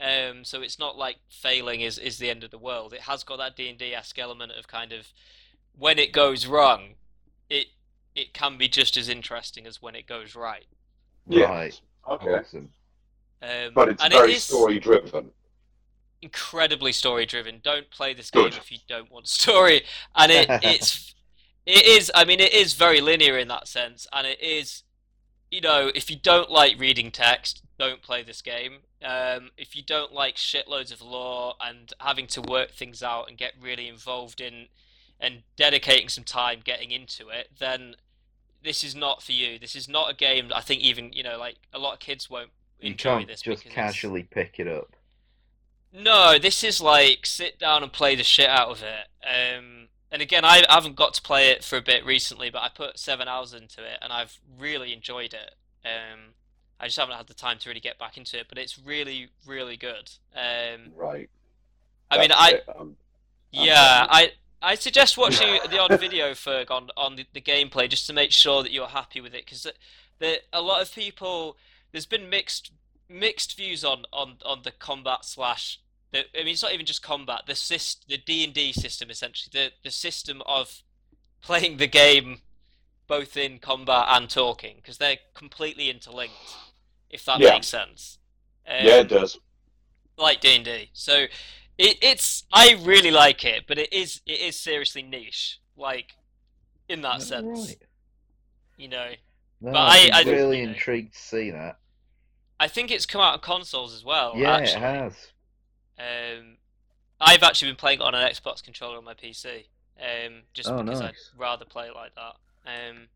S1: Um, so it's not like failing is, is the end of the world. It has got that D and D esque element of kind of when it goes wrong, it it can be just as interesting as when it goes right.
S2: Yeah.
S5: Right.
S2: Okay.
S5: Awesome.
S1: Um,
S2: But it's
S1: and
S2: very
S1: it is
S2: story driven.
S1: incredibly story driven. Don't play this game
S2: Good.
S1: if you don't want story. And it it's it is. I mean, it is very linear in that sense, and it is. You know, if you don't like reading text, don't play this game. Um, if you don't like shitloads of lore and having to work things out and get really involved in and dedicating some time getting into it, then this is not for you. This is not a game I think even you know like a lot of kids won't
S5: You
S1: enjoy
S5: can't
S1: this
S5: just
S1: because it's-
S5: casually pick it up.
S1: no, this is like sit down and play the shit out of it. Um, and again, I haven't got to play it for a bit recently, but I put seven hours into it and I've really enjoyed it. Um, I just haven't had the time to really get back into it, but it's really, really good. Um,
S2: Right.
S1: I mean,
S2: That's
S1: I
S2: it. Um,
S1: yeah, I I suggest watching the odd video Ferg on on the, the gameplay just to make sure that you're happy with it because the, the a lot of people there's been mixed mixed views on on on the combat slash the I mean it's not even just combat the syst, the D and D system essentially the the system of playing the game both in combat and talking because they're completely interlinked if that
S2: Yeah.
S1: makes sense. Um,
S2: yeah, it does.
S1: like D and D. So it, it's I really like it, but it is it is seriously niche, like in that sense.
S5: Right.
S1: You know,
S5: No,
S1: But
S5: I'm
S1: I- I-
S5: really
S1: you
S5: intrigued to see that.
S1: I think it's come out on consoles as well.
S5: yeah,
S1: actually.
S5: it has.
S1: Um, I've actually been playing it on an Xbox controller on my PC, um, just
S5: Oh,
S1: because
S5: nice.
S1: I'd rather play it like that. Um,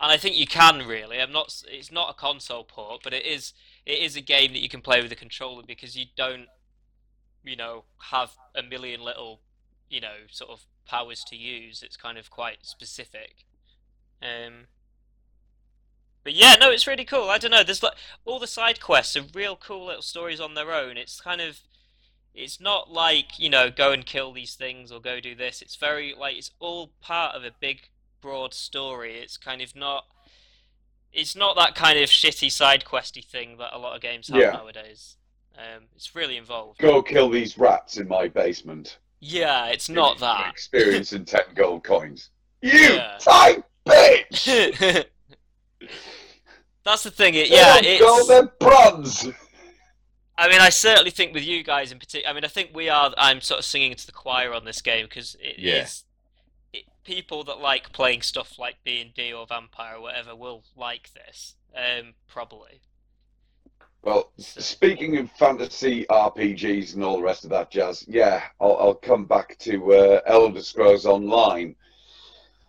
S1: and I think you can really. I'm not. It's not a console port, but it is. It is a game that you can play with a controller because you don't, you know, have a million little, you know, sort of powers to use. It's kind of quite specific. Um, but yeah, no, it's really cool. I don't know. There's like all the side quests are real cool little stories on their own. It's kind of it's not like you know go and kill these things or go do this. It's very like it's all part of a big broad story. It's kind of not. It's not that kind of shitty side questy thing that a lot of games have
S2: Yeah.
S1: nowadays. Um, it's really involved.
S2: Go kill these rats in my basement.
S1: Yeah, it's not that.
S2: Experience in 10 gold coins. You
S1: Yeah.
S2: tight bitch!
S1: That's the thing. It, yeah,
S2: don't go,
S1: it's.
S2: they're!
S1: I mean, I certainly think with you guys in particular. I mean, I think we are. I'm sort of singing to the choir on this game because it is
S2: Yeah.
S1: it, people that like playing stuff like D and D or Vampire or whatever will like this. Um, probably.
S2: Well,
S1: So-
S2: speaking of fantasy RPGs and all the rest of that jazz, yeah, I'll, I'll come back to uh, Elder Scrolls Online.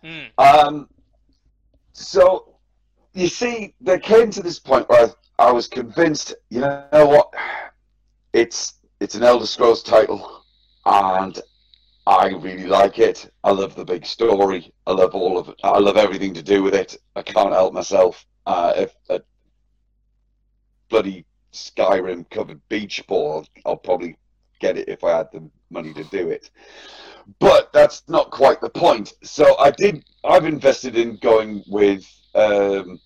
S1: Hmm.
S2: Um, so, you see, there came to this point where I, I was convinced, you know what, it's it's an Elder Scrolls title, and I really like it. I love the big story. I love all of it. I love everything to do with it. I can't help myself. Uh, if a bloody Skyrim covered beach ball, I'll probably get it if I had the money to do it. But that's not quite the point. So I did. I've invested in going with um,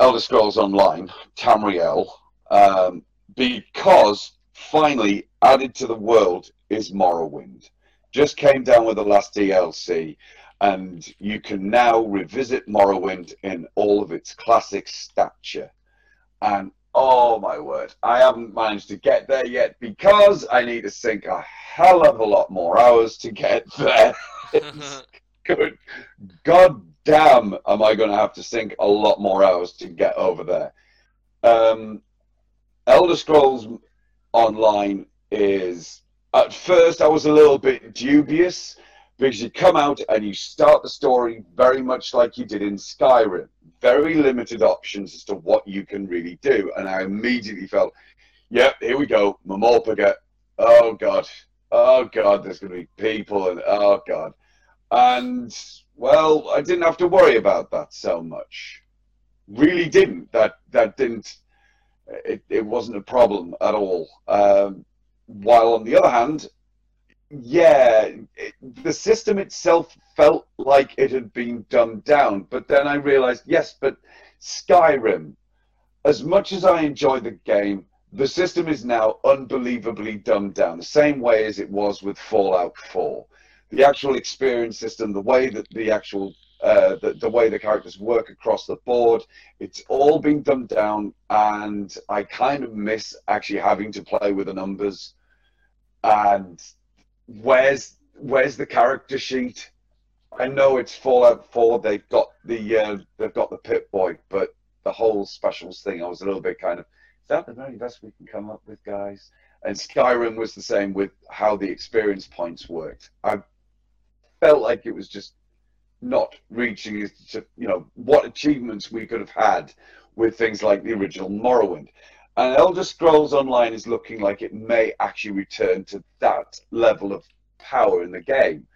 S2: Elder Scrolls Online, Tamriel, um, because finally added to the world is Morrowind. Just came down with the last DLC, and you can now revisit Morrowind in all of its classic stature. And oh my word, I haven't managed to get there yet because I need to sink a hell of a lot more hours to get there. Good. God damn, am I going to have to sink a lot more hours to get over there? Um, Elder Scrolls Online is. At first, I was a little bit dubious because you come out and you start the story very much like you did in Skyrim. Very limited options as to what you can really do. And I immediately felt, yep, here we go. Mamorpaga. Oh, God. Oh, God, there's going to be people. And oh, God. And, well, I didn't have to worry about that so much. Really didn't. That, that didn't. It, it wasn't a problem at all. Um, while on the other hand, yeah, it, the system itself felt like it had been dumbed down. But then I realized, yes, but Skyrim, as much as I enjoy the game, the system is now unbelievably dumbed down, the same way as it was with Fallout 4. The actual experience system, the way that the actual uh, the, the way the characters work across the board, it's all been dumbed down, and I kind of miss actually having to play with the numbers. And where's where's the character sheet? I know it's Fallout 4. They've got the uh, they've got the Pip-Boy, but the whole specials thing, I was a little bit kind of is that the very best we can come up with, guys? And Skyrim was the same with how the experience points worked. I felt like it was just not reaching, to, you know, what achievements we could have had with things like the original Morrowind. And Elder Scrolls Online is looking like it may actually return to that level of power in the game,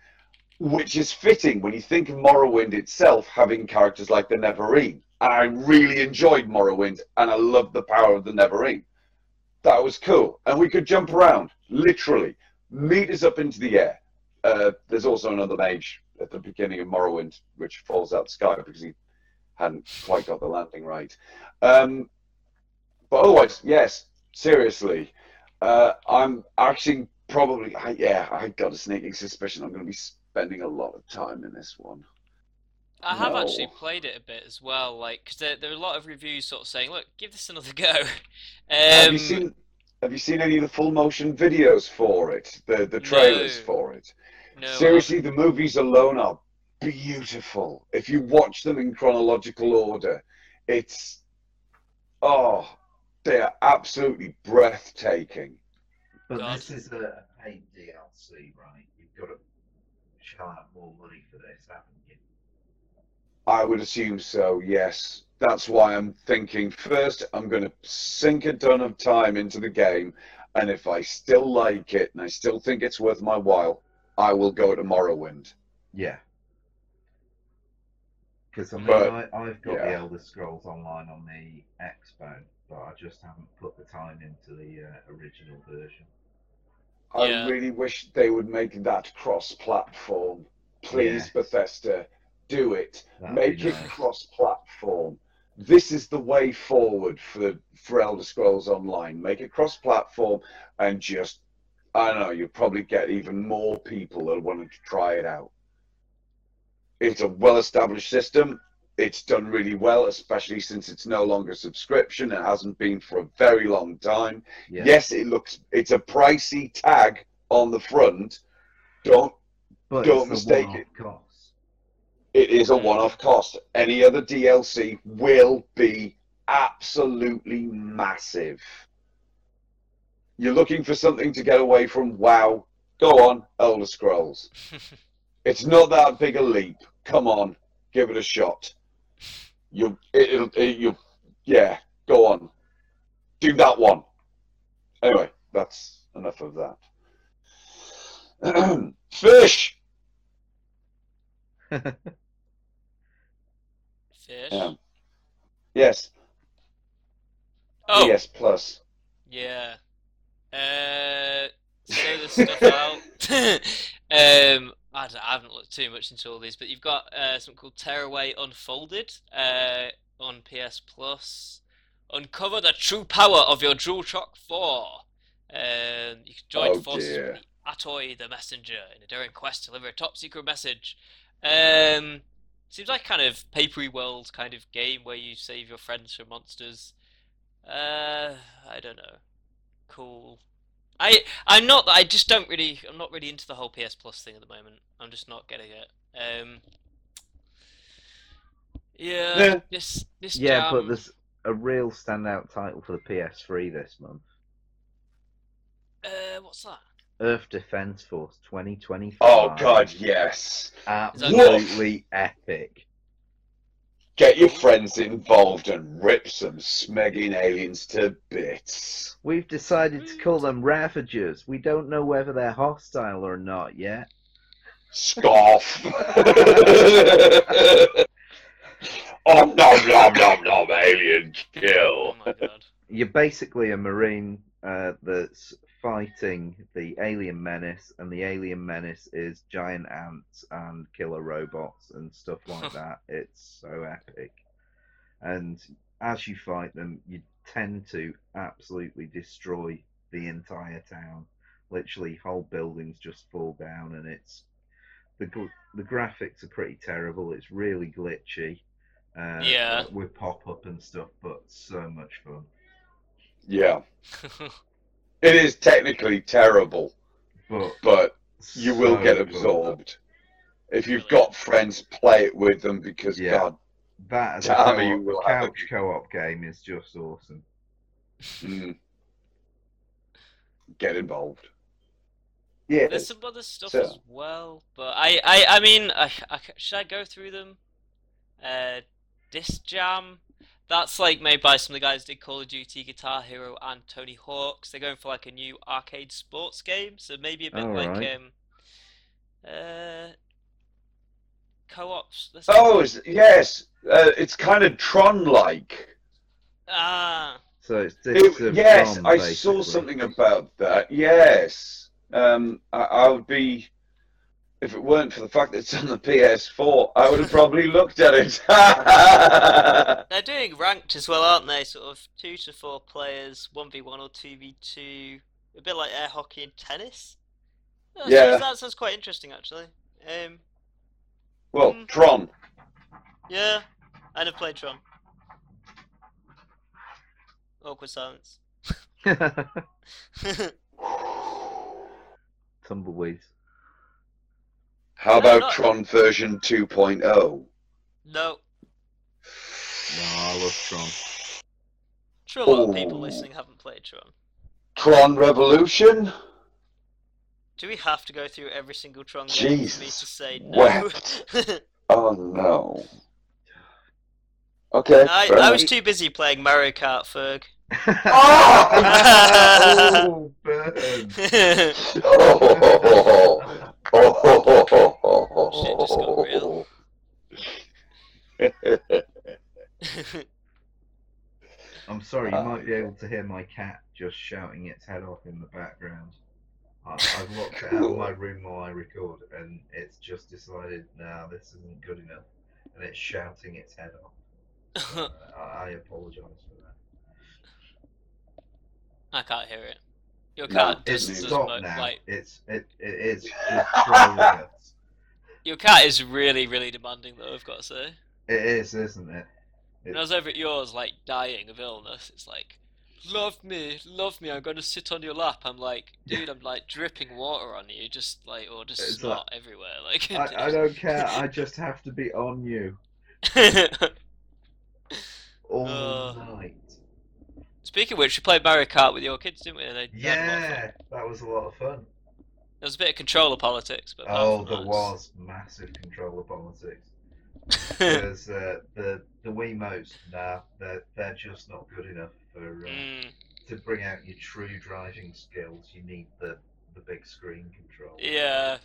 S2: which is fitting when you think of Morrowind itself having characters like the Nerevarine. And I really enjoyed Morrowind, and I loved the power of the Nerevarine. That was cool, and we could jump around, literally, meters up into the air. Uh, there's also another mage at the beginning of Morrowind, which falls out the sky because he hadn't quite got the landing right. Um, but otherwise, yes, seriously, uh, I'm actually probably, I, yeah, I got a sneaking suspicion I'm going to be spending a lot of time in this one.
S1: I have
S2: No.
S1: actually played it a bit as well, like because there, there are a lot of reviews sort of saying, "Look, give this another go."
S2: have
S1: Um,
S2: you seen? Have you seen any of the full motion videos for it? The the trailers
S1: No.
S2: for it?
S1: No,
S2: Seriously, the movies alone are beautiful. If you watch them in chronological order, it's oh, they are absolutely breathtaking.
S5: But
S1: God.
S5: this is a paid DLC, right? You've got to shell out more money for this, haven't you?
S2: I would assume so. Yes, that's why I'm thinking first. I'm going to sink a ton of time into the game, and if I still like it and I still think it's worth my while, I will go to Morrowind.
S5: Yeah. Because I mean,
S2: But,
S5: I, I've got the. Elder Scrolls Online on the Xbox, but I just haven't put the time into the uh, original version.
S2: I
S1: Yeah.
S2: really wish they would make that cross-platform. Please,
S5: Yes.
S2: Bethesda, do it.
S5: That'd
S2: make
S5: be
S2: it
S5: nice.
S2: cross-platform. This is the way forward for for Elder Scrolls Online. Make it cross-platform and just I don't know. You'll probably get even more people that want to try it out. It's a well-established system. It's done really well, especially since it's no longer subscription. It hasn't been for a very long time.
S5: Yeah.
S2: Yes, it looks. It's a pricey tag on the front. Don't
S5: but
S2: don't
S5: it's
S2: mistake it.
S5: Cost.
S2: It is a one-off cost. Any other DLC will be absolutely massive. You're looking for something to get away from WoW. Go on, Elder Scrolls. It's not that big a leap. Come on, give it a shot. You, it'll, it, you, yeah. Go on, do that one. Anyway, that's enough of that. Fish.
S1: Fish.
S2: Yeah. Yes.
S1: Oh,
S2: PS Plus.
S1: yeah. Uh, say the stuff out. um, I, I haven't looked too much into all these, but you've got uh, something called Tearaway Unfolded uh, on PS Plus. Uncover the true power of your DualShock 4. Um, you can join
S2: Oh,
S1: forces
S2: dear.
S1: with Atoi the Messenger in a daring quest to deliver a top secret message. Um, seems like kind of papery world kind of game where you save your friends from monsters. Uh, I don't know. Cool. I I'm not. I just don't really. I'm not really into the whole PS Plus thing at the moment. I'm just not getting it. Um. Yeah.
S2: Yeah.
S1: This this
S5: Yeah, but there's a real standout title for the PS3 this month.
S1: Uh, what's that?
S5: Earth Defense Force 2025.
S2: Oh God, yes.
S5: Absolutely epic.
S2: Get your friends involved and rip some smegging aliens to bits.
S5: We've decided to call them Ravagers. We don't know whether they're hostile or not yet.
S2: Scoff. oh nom nom nom nom alien
S1: Oh
S2: kill.
S1: my god.
S5: You're basically a marine uh, that's fighting the alien menace, and the alien menace is giant ants and killer robots and stuff like that. It's so epic. And as you fight them, you tend to absolutely destroy the entire town. Literally, whole buildings just fall down, and it's the the graphics are pretty terrible. It's really glitchy. Uh,
S1: Yeah.
S5: With pop up and stuff, but so much fun.
S2: Yeah, it is technically terrible,
S5: But
S2: but you will
S5: so
S2: get
S5: good.
S2: absorbed. If you've got friends, play it with them because
S5: Yeah.
S2: God,
S5: That as a
S2: Tell me you
S5: co-op,
S2: will have a-
S5: couch co-op game is just awesome.
S2: mm, get involved. Yeah,
S1: There's some other stuff
S2: So-
S1: as well, but I, I, I mean, I, I, should I go through them? Uh, Disc Jam, that's like made by some of the guys who did Call of Duty, Guitar Hero, and Tony Hawk's. They're going for like a new arcade sports game, so maybe a bit like
S5: Alright.
S1: um, uh, co-ops. let's
S2: Oh,
S1: see.
S2: yes, uh, it's kind of Tron-like.
S1: ah,
S5: So it's
S2: It-
S5: Discs
S2: yes,
S5: Tron,
S2: I saw something about that. Yes, um, I, I would be if it weren't for the fact that it's on the PS4, I would have probably looked at it.
S1: they're doing ranked as well, aren't they? Sort of two to four players, one v one or two v two, a bit like air hockey and tennis. That
S2: Yeah.
S1: sounds- that sounds quite interesting actually. Um,
S2: well,
S1: Mm.
S2: Tron.
S1: yeah, I never played Tron. Awkward silence.
S5: Tumbleweeds.
S2: How
S1: No,
S2: about
S1: not-
S2: Tron version oh? 2.0?
S1: no,
S5: No, I love Tron.
S1: sure a lot of people listening haven't played Tron.
S2: Tron Revolution?
S1: Do we have to go through every single Tron game for me
S2: Jesus
S1: to say no?
S2: Oh no. Okay.
S1: I, I was too busy playing Mario Kart, Ferg. Ah!
S5: oh, burn.
S2: Oh, oh, oh,
S1: Shit just got real.
S5: I'm sorry, you
S2: Uh,
S5: might be able to hear my cat just shouting its head off in the background. I, I've locked it out of my room while I record, and it's just decided, now this isn't good enough, and it's shouting its head off. Uh, I, I apologise for that.
S1: I can't hear it. Your cat
S5: It's
S1: does, does
S5: stopped
S1: mo-
S5: now.
S1: like
S5: It's it it is
S1: your cat is really really demanding though. I've got to say.
S5: It is, isn't it?
S1: When I was over at yours, like dying of illness, it's like, love me, love me. I'm going to sit on your lap. I'm like, dude, I'm like dripping water on you, just like or just
S5: It's
S1: snot everywhere. Like,
S5: I, I don't care. I just have to be on you all
S1: Uh.
S5: night.
S1: Speaking of which, we played Mario Kart with your kids, didn't we? And they they had a lot of fun.
S5: Yeah, that was a lot of fun.
S1: There was a bit of controller politics, but
S5: Oh, there
S1: that,
S5: was massive controller politics. Because uh, the the Wiimotes, nah, they're they're just not good enough for uh,
S1: Mm,
S5: to bring out your true driving skills. You need the the big screen control.
S1: yeah.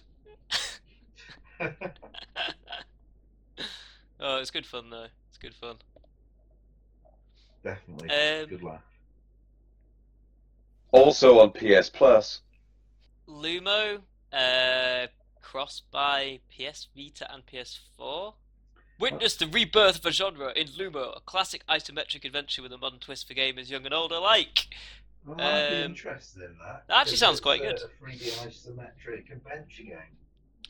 S1: oh, it's good fun though. It's good fun.
S5: Definitely,
S1: Um,
S5: good laugh.
S2: Also on PS Plus.
S1: Lumo, uh, crossed by PS Vita and PS4. Witness the rebirth of a genre in Lumo, a classic isometric adventure with a modern twist for gamers young and old alike.
S5: Well, I'd be
S1: um,
S5: interested in that.
S1: that actually sounds quite
S5: a-
S1: good.
S5: A 3D isometric adventure game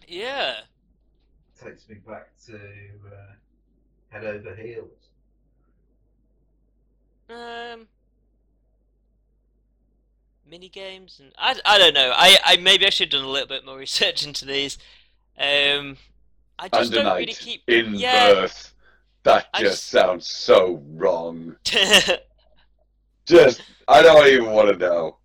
S1: Yeah.
S5: takes me back to uh, Head Over Heels.
S1: Um. Mini games and I, I don't know. I, I maybe I should have done a little bit more research into these. Um, I just
S2: Under
S1: don't really keep.
S2: In
S1: Yeah.
S2: birth. That
S1: I
S2: just
S1: just-
S2: sounds so wrong. Just, I don't even want to know.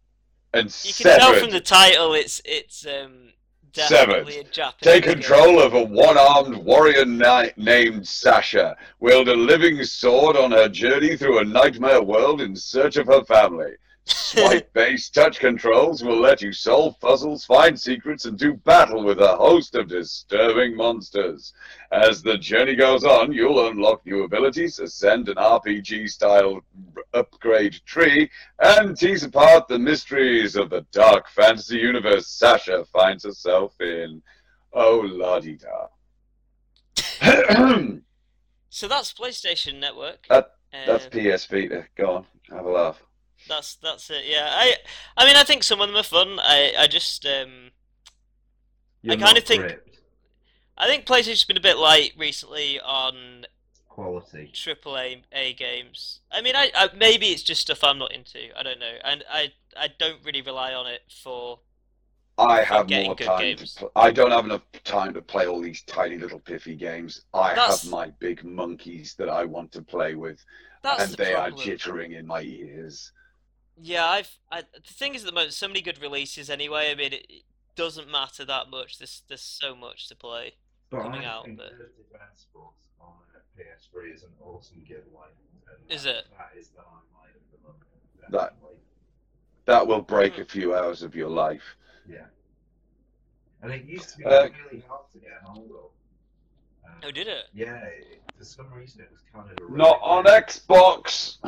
S2: And
S1: you can tell from the title, it's it's um definitely a Japanese.
S2: Take
S1: game.
S2: control of a one-armed warrior knight named Sasha. Wield a living sword on her journey through a nightmare world in search of her family. Swipe-based touch controls will let you solve puzzles, find secrets, and do battle with a host of disturbing monsters. As the journey goes on, you'll unlock new abilities, ascend an RPG-style upgrade tree, and tease apart the mysteries of the dark fantasy universe Sasha finds herself in. Oh, la di da.
S1: So that's PlayStation Network.
S2: That- That's
S1: Um,
S2: PS Vita. Go on, have a laugh.
S1: That's that's it. Yeah, I I mean I think some of them are fun. I I just um
S5: You're
S1: kinda think-
S5: gripped.
S1: I think PlayStation's been a bit light recently on
S5: quality.
S1: triple A A games. I mean, I, I maybe it's just stuff I'm not into. I don't know, and I I don't really rely on it for.
S2: I have
S1: getting
S2: more
S1: good
S2: time
S1: games.
S2: to. Pl- I don't have enough time to play all these tiny little piffy games. I
S1: That's-
S2: have my big monkeys that I want to play with,
S1: That's
S2: and
S1: the
S2: they are jittering in my ears.
S1: Yeah, I've. I, the thing is, at the moment, so many good releases anyway. I mean, it, it doesn't matter that much. There's there's so much to play.
S5: But
S1: coming
S5: I
S1: out,
S5: think
S1: but-
S5: Dirty Bad Sports on uh, PS3 is an awesome giveaway. and
S1: Is
S5: that-
S1: it?
S5: That is the highlight of the month.
S2: That- That will break
S1: Mm.
S2: a few hours of your life.
S5: Yeah. And it used to be
S2: Uh,
S5: really hard to get a hold of. Uh,
S1: Oh, did it?
S5: Yeah, it, for some reason it was kind of a
S2: Not on Xbox.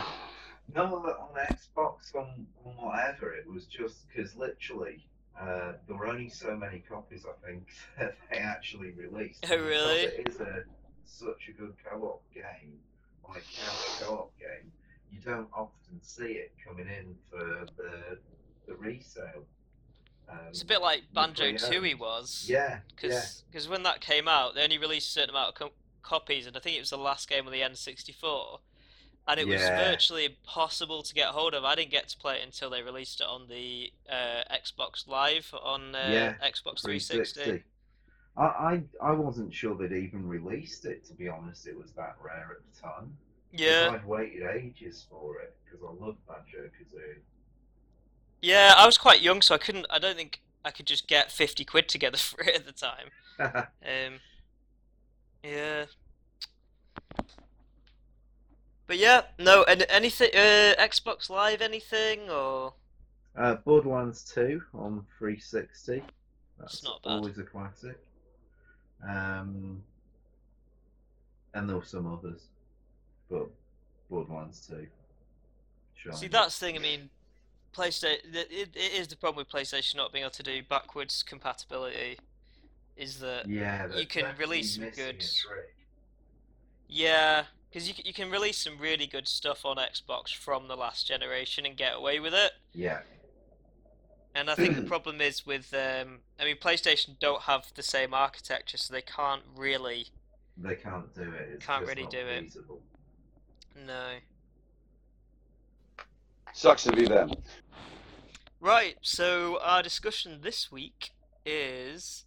S5: No, on Xbox, on, on whatever. It was just because literally uh, there were only so many copies, I think, that they actually released.
S1: Oh,
S5: because
S1: really?
S5: It is a such a good co-op game, like couch co-op game. You don't often see it coming in for the the resale. Um,
S1: It's a bit like Banjo. Tooie was.
S5: Yeah, yeah.
S1: Because when that came out, they only released a certain amount of co- copies, and I think it was the last game on the N64. And it was virtually impossible to get hold of. I didn't get to play it until they released it on the uh, Xbox Live on uh,
S5: Yeah,
S1: Xbox 360.
S5: I, I I wasn't sure they'd even released it. To be honest, it was that rare at the time.
S1: Yeah,
S5: I'd waited ages for it because I love Banjo Kazooie.
S1: yeah. I was quite young, so I couldn't. I don't think I could just get fifty quid together for it at the time. Um, yeah. But yeah, no, and anything, uh, Xbox Live, anything, or
S5: Uh, Borderlands 2 on 360. That's
S1: It's not bad.
S5: always a classic. Um, and there were some others, but Borderlands 2.
S1: see
S5: shine.
S1: that's the thing. I mean, PlayStation. It, it is the problem with PlayStation not being able to do backwards compatibility. Is that
S5: Yeah,
S1: you can release some good- yeah, because you you can release some really good stuff on Xbox from the last generation and get away with it.
S5: Yeah,
S1: And I think the problem is with, um, I mean, PlayStation don't have the same architecture, so they can't really.
S5: they can't do it. It's
S1: Can't really
S5: not
S1: do it. No.
S2: Sucks to be them.
S1: Right, so our discussion this week is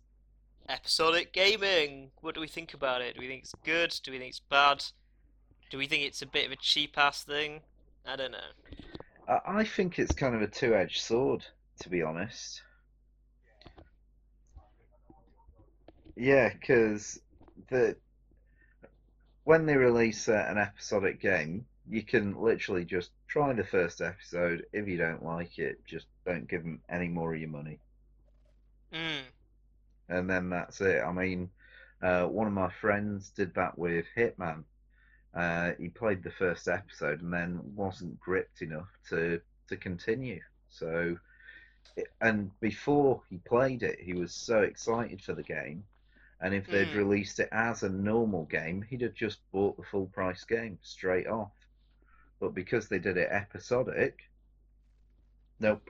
S1: episodic gaming. What do we think about it? Do we think it's good? Do we think it's bad? Do we think it's a bit of a cheap ass thing? I don't know.
S5: I I think it's kind of a two-edged sword, to be honest. Yeah, because the when they release uh, an episodic game, you can literally just try the first episode. If you don't like it, just don't give them any more of your money,
S1: Mm.
S5: and then that's it. I mean, uh, one of my friends did that with Hitman. Uh, he played the first episode and then wasn't gripped enough to to continue. So, and before he played it, he was so excited for the game. And if they'd
S1: Mm.
S5: released it as a normal game, he'd have just bought the full price game straight off. But because they did it episodic, nope.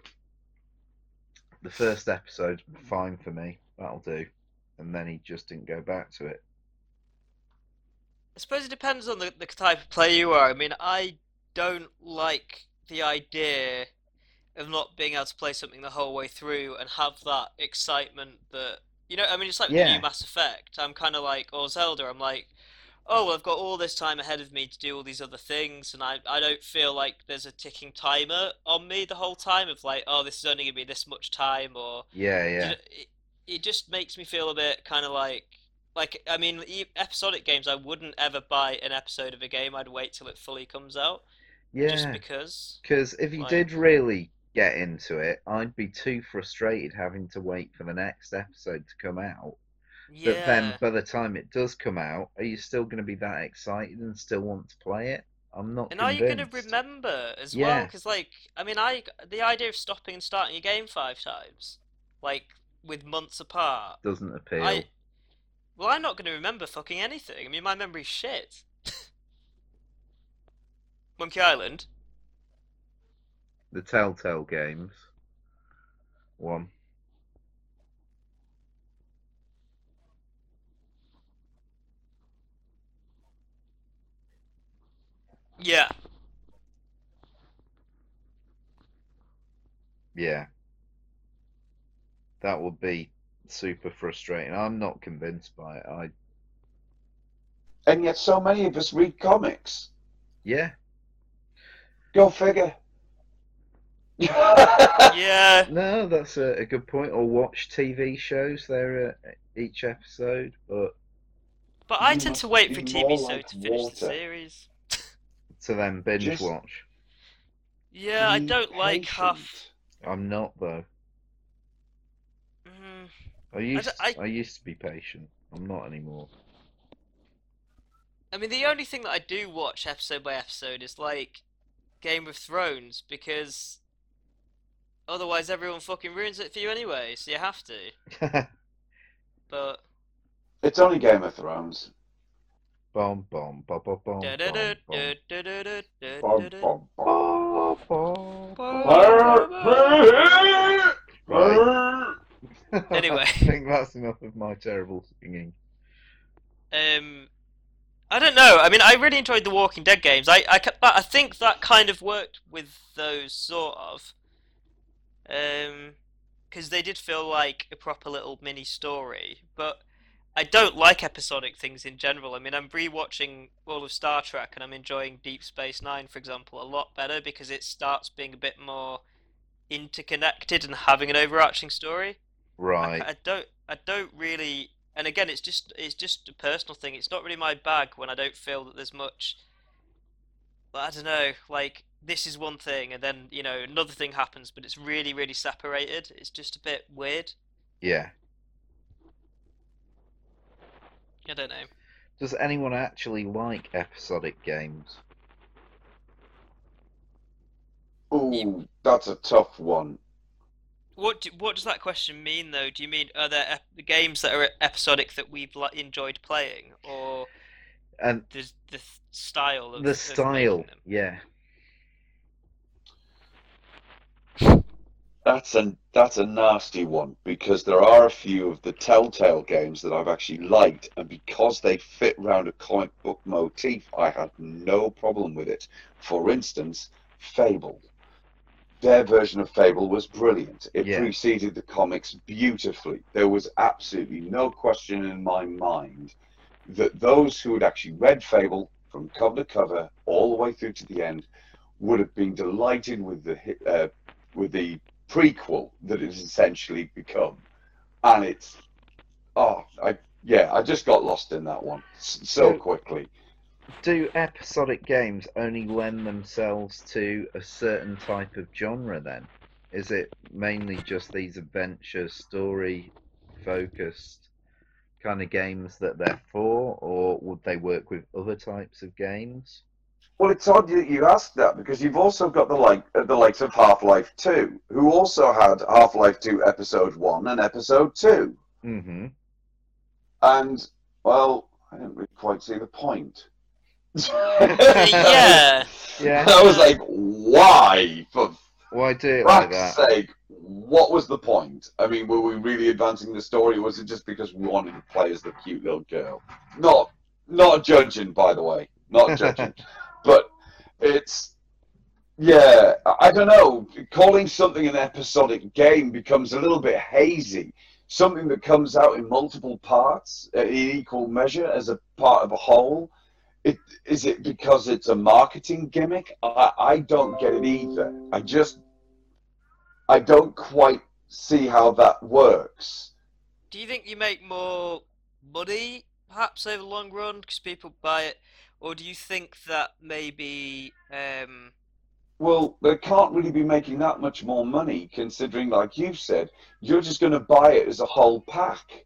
S5: The first episode, fine for me, that'll do. And then he just didn't go back to it.
S1: I suppose it depends on the, the type of player you are. I mean, I don't like the idea of not being able to play something the whole way through and have that excitement that you know. I mean, it's like with the new Mass Effect. I'm kind of like, or Zelda. I'm like, oh, well, I've got all this time ahead of me to do all these other things, and I I don't feel like there's a ticking timer on me the whole time of like, oh, this is only gonna be this much time, or
S5: Yeah,
S1: you
S5: yeah.
S1: know, it, it just makes me feel a bit kind of like like I mean episodic games I wouldn't ever buy an episode of a game I'd wait till it fully comes out just
S5: Yeah.
S1: because
S5: Because if you
S1: Like-
S5: did really get into it, I'd be too frustrated having to wait for the next episode to come out.
S1: yeah
S5: But then by the time it does come out, are you still going to be that excited and still want to play it? I'm not
S1: and are you gonna remember as well
S5: Yeah.
S1: because like I mean I the idea of stopping and starting a game five times like with months apart
S5: Doesn't appeal.
S1: I well I'm not gonna remember fucking anything I mean my memory's shit Monkey Island
S5: The Telltale games. One.
S1: yeah
S5: Yeah. That would be super frustrating. I'm not convinced by it. I
S2: And yet, so many of us read comics.
S5: yeah.
S2: Go figure.
S1: yeah
S5: No, that's a, a good point. Or watch TV shows there uh, each episode, but
S1: But I tend to wait for TV
S2: more
S1: show
S2: like
S1: to finish
S2: water.
S1: the series.
S5: to then binge
S2: Just-
S5: watch.
S1: Yeah, I don't like half.
S5: I'm not though.
S1: Mm,
S5: I used
S1: I-
S5: I used to be patient. I'm not anymore.
S1: I mean, the only thing that I do watch episode by episode is like Game of Thrones because otherwise everyone fucking ruins it for you anyway, so you have to. But
S2: It's only Game of Thrones.
S5: Bom bom bom bom bom bom,
S2: bum.
S5: bom, bom.
S1: Anyway.
S5: I think that's enough of my terrible singing.
S1: Um, I don't know. I mean, I really enjoyed the Walking Dead games. I, I, but I think that kind of worked with those sort of, um, because they did feel like a proper little mini story. But I don't like episodic things in general. I mean, I'm rewatching all of Star Trek, and I'm enjoying Deep Space Nine, for example, a lot better because it starts being a bit more interconnected and having an overarching story. I,
S5: Right.
S1: I don't I don't really and again it's just it's just a personal thing. It's not really my bag when I don't feel that there's much I don't know, like this is one thing, and then you know another thing happens, but it's really, really separated. It's just a bit weird.
S5: Yeah.
S1: I don't know.
S5: Does anyone actually like episodic games?
S2: Ooh, that's a tough one.
S1: What do, what does that question mean, though? Do you mean are there ep- games that are episodic that we've like, enjoyed playing, or
S5: And
S1: the the style of
S5: the style,
S1: making them?
S5: yeah.
S2: That's a that's a nasty one because there are a few of the Telltale games that I've actually liked, and because they fit round a comic book motif, I had no problem with it. For instance, Fable. Their version of Fable was brilliant. It
S5: Yeah.
S2: preceded the comics beautifully. There was absolutely no question in my mind that those who had actually read Fable from cover to cover all the way through to the end would have been delighted with the uh, with the prequel that it's essentially become, and it's oh, I yeah, I just got lost in that one so
S5: So-
S2: quickly.
S5: Do episodic games only lend themselves to a certain type of genre then? Is it mainly just these adventure story focused kind of games that they're for, or would they work with other types of games?
S2: Well, it's odd you, you ask that because you've also got the like uh, the likes of Half Life Two, who also had Half Life Two Episode One and Episode Two,
S5: Mm-hmm.
S2: and well, I didn't really quite see the point.
S1: yeah,
S5: Yeah.
S2: I was like, why? For
S5: Why do it like
S2: fuck's
S5: that?
S2: sake, what was the point? I mean, were we really advancing the story, or was it just because we wanted to play as the cute little girl? Not, not judging, by the way, not judging, but it's, yeah, I I don't know. Calling something an episodic game becomes a little bit hazy. Something that comes out in multiple parts uh, in equal measure as a part of a whole. It, is it because it's a marketing gimmick? I, I don't get it either. I just I don't quite see how that works.
S1: Do you think you make more money, perhaps over the long run, because people buy it, or do you think that maybe um,
S2: Well, they can't really be making that much more money considering, like you've said, you're just going to buy it as a whole pack.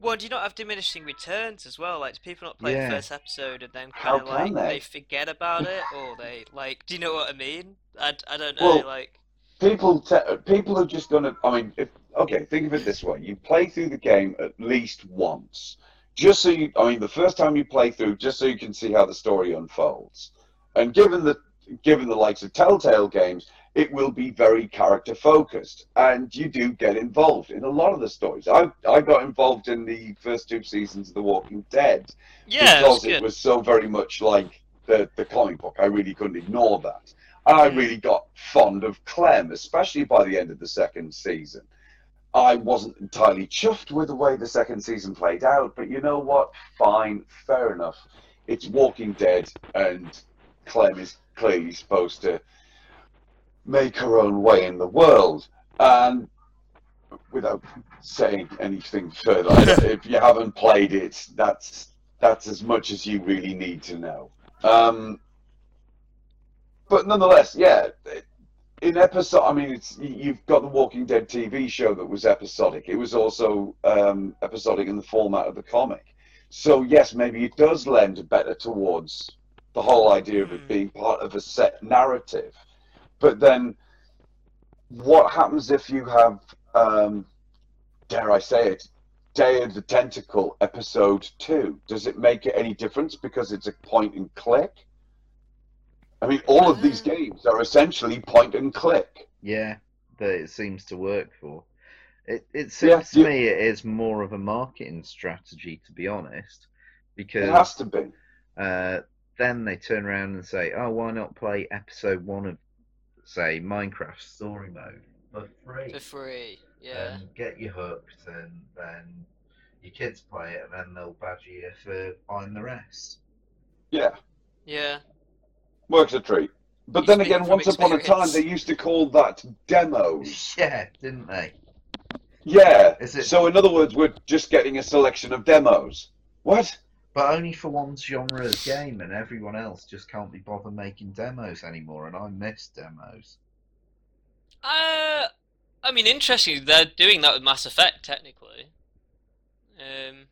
S1: Well, do you not have diminishing returns as well? Like, do people not play
S5: Yeah.
S1: the first episode and then kind of like
S2: they?
S1: they forget about it, or they like? Do you know what I mean? I, I don't know.
S2: Well,
S1: like,
S2: People, te- people are just to. I mean, if, okay, think of it this way: you play through the game at least once, just so you. I mean, the first time you play through, just so you can see how the story unfolds. And given the given the likes of Telltale games, it will be very character focused, and you do get involved in a lot of the stories. I I got involved in the first two seasons of The Walking Dead
S1: yeah,
S2: because it was so very much like the, the comic book. I really couldn't ignore that. And I
S1: Mm.
S2: really got fond of Clem, especially by the end of the second season. I wasn't entirely chuffed with the way the second season played out, but you know what? Fine, fair enough. It's Walking Dead, and Clem is clearly supposed to make her own way in the world. And without saying anything further, if you haven't played it, that's that's as much as you really need to know. Um, but nonetheless, yeah, in episode, I mean, it's you- you've got the Walking Dead TV show that was episodic. It was also um, episodic in the format of the comic. So yes, maybe it does lend better towards the whole idea of it
S1: Mm.
S2: being part of a set narrative. But then, what happens if you have, um, dare I say it, Day of the Tentacle episode two? Does it make it any difference because it's a point and click? I mean, all of these
S1: Uh.
S2: games are essentially point and click.
S5: Yeah, that it seems to work for. It it seems
S2: Yeah,
S5: to me it is more of a marketing strategy, to be honest, because It
S2: has to be.
S5: uh, then they turn around and say, "Oh, why not play episode one of, say, Minecraft Story Mode for free
S1: For free, yeah.
S5: and get you hooked, and then your kids play it, and then they'll badger you for buying the rest."
S2: Yeah,
S1: Yeah.
S2: works a treat. But
S1: You
S2: then again,
S1: from
S2: once upon a time, they used to call that demos.
S5: Yeah, didn't they?
S2: Yeah.
S5: Is it-
S2: So in other words, we're just getting a selection of demos. What?
S5: But only for one genre of game, and everyone else just can't be bothered making demos anymore, and I miss demos.
S1: Uh, I mean, interesting. They're doing that with Mass Effect, technically. Um,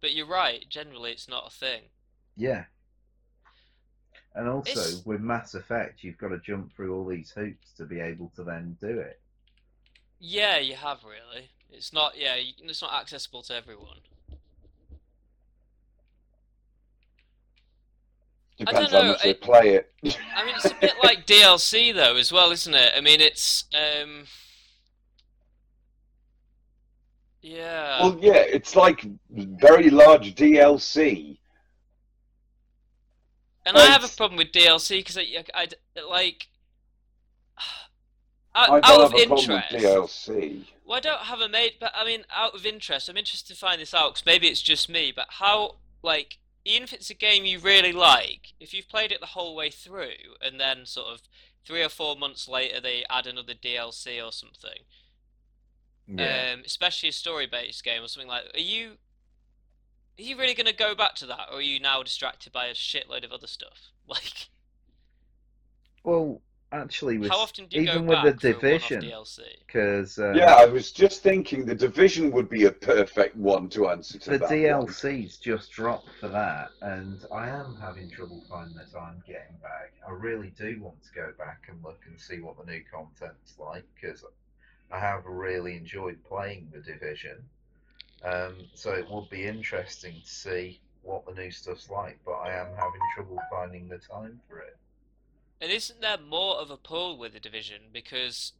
S1: but you're right. Generally, it's not a thing.
S5: Yeah. And also,
S1: It's-
S5: with Mass Effect, you've got to jump through all these hoops to be able to then do it.
S1: Yeah, you have really. It's not. Yeah, it's not accessible to everyone.
S2: Depends
S1: don't
S2: how
S1: know,
S2: much they
S1: it-
S2: play it.
S1: I mean, it's a bit like DLC though, as well, isn't it? I mean, it's um. Yeah.
S2: Well, yeah, it's like very large DLC.
S1: And I have a problem with DLC because I, I, like
S2: I
S1: out,
S2: don't
S1: out of
S2: have a problem with
S1: interest.
S2: DLC.
S1: Well, I don't have a mate, but I mean, out of interest, I'm interested to find this out because maybe it's just me. But how, like, even if it's a game you really like, if you've played it the whole way through, and then sort of three or four months later they add another DLC or something, um, especially a story-based game or something like, are you, are you really going to go back to that, or are you now distracted by a shitload of other stuff? Like,
S5: well, actually, with
S1: how often do you
S5: even
S1: go
S5: with
S1: back
S5: the
S1: for a one-off
S5: Division, because uh,
S2: Yeah, I was just thinking the division would be a perfect one to answer to
S5: the
S2: that. one.
S5: DLC's just dropped for that, and I am having trouble finding the time getting back. I really do want to go back and look and see what the new content's like because I have really enjoyed playing the Division. Um, so it would be interesting to see what the new stuff's like, but I am having trouble finding the time for it.
S1: And isn't there more of a pull with the division because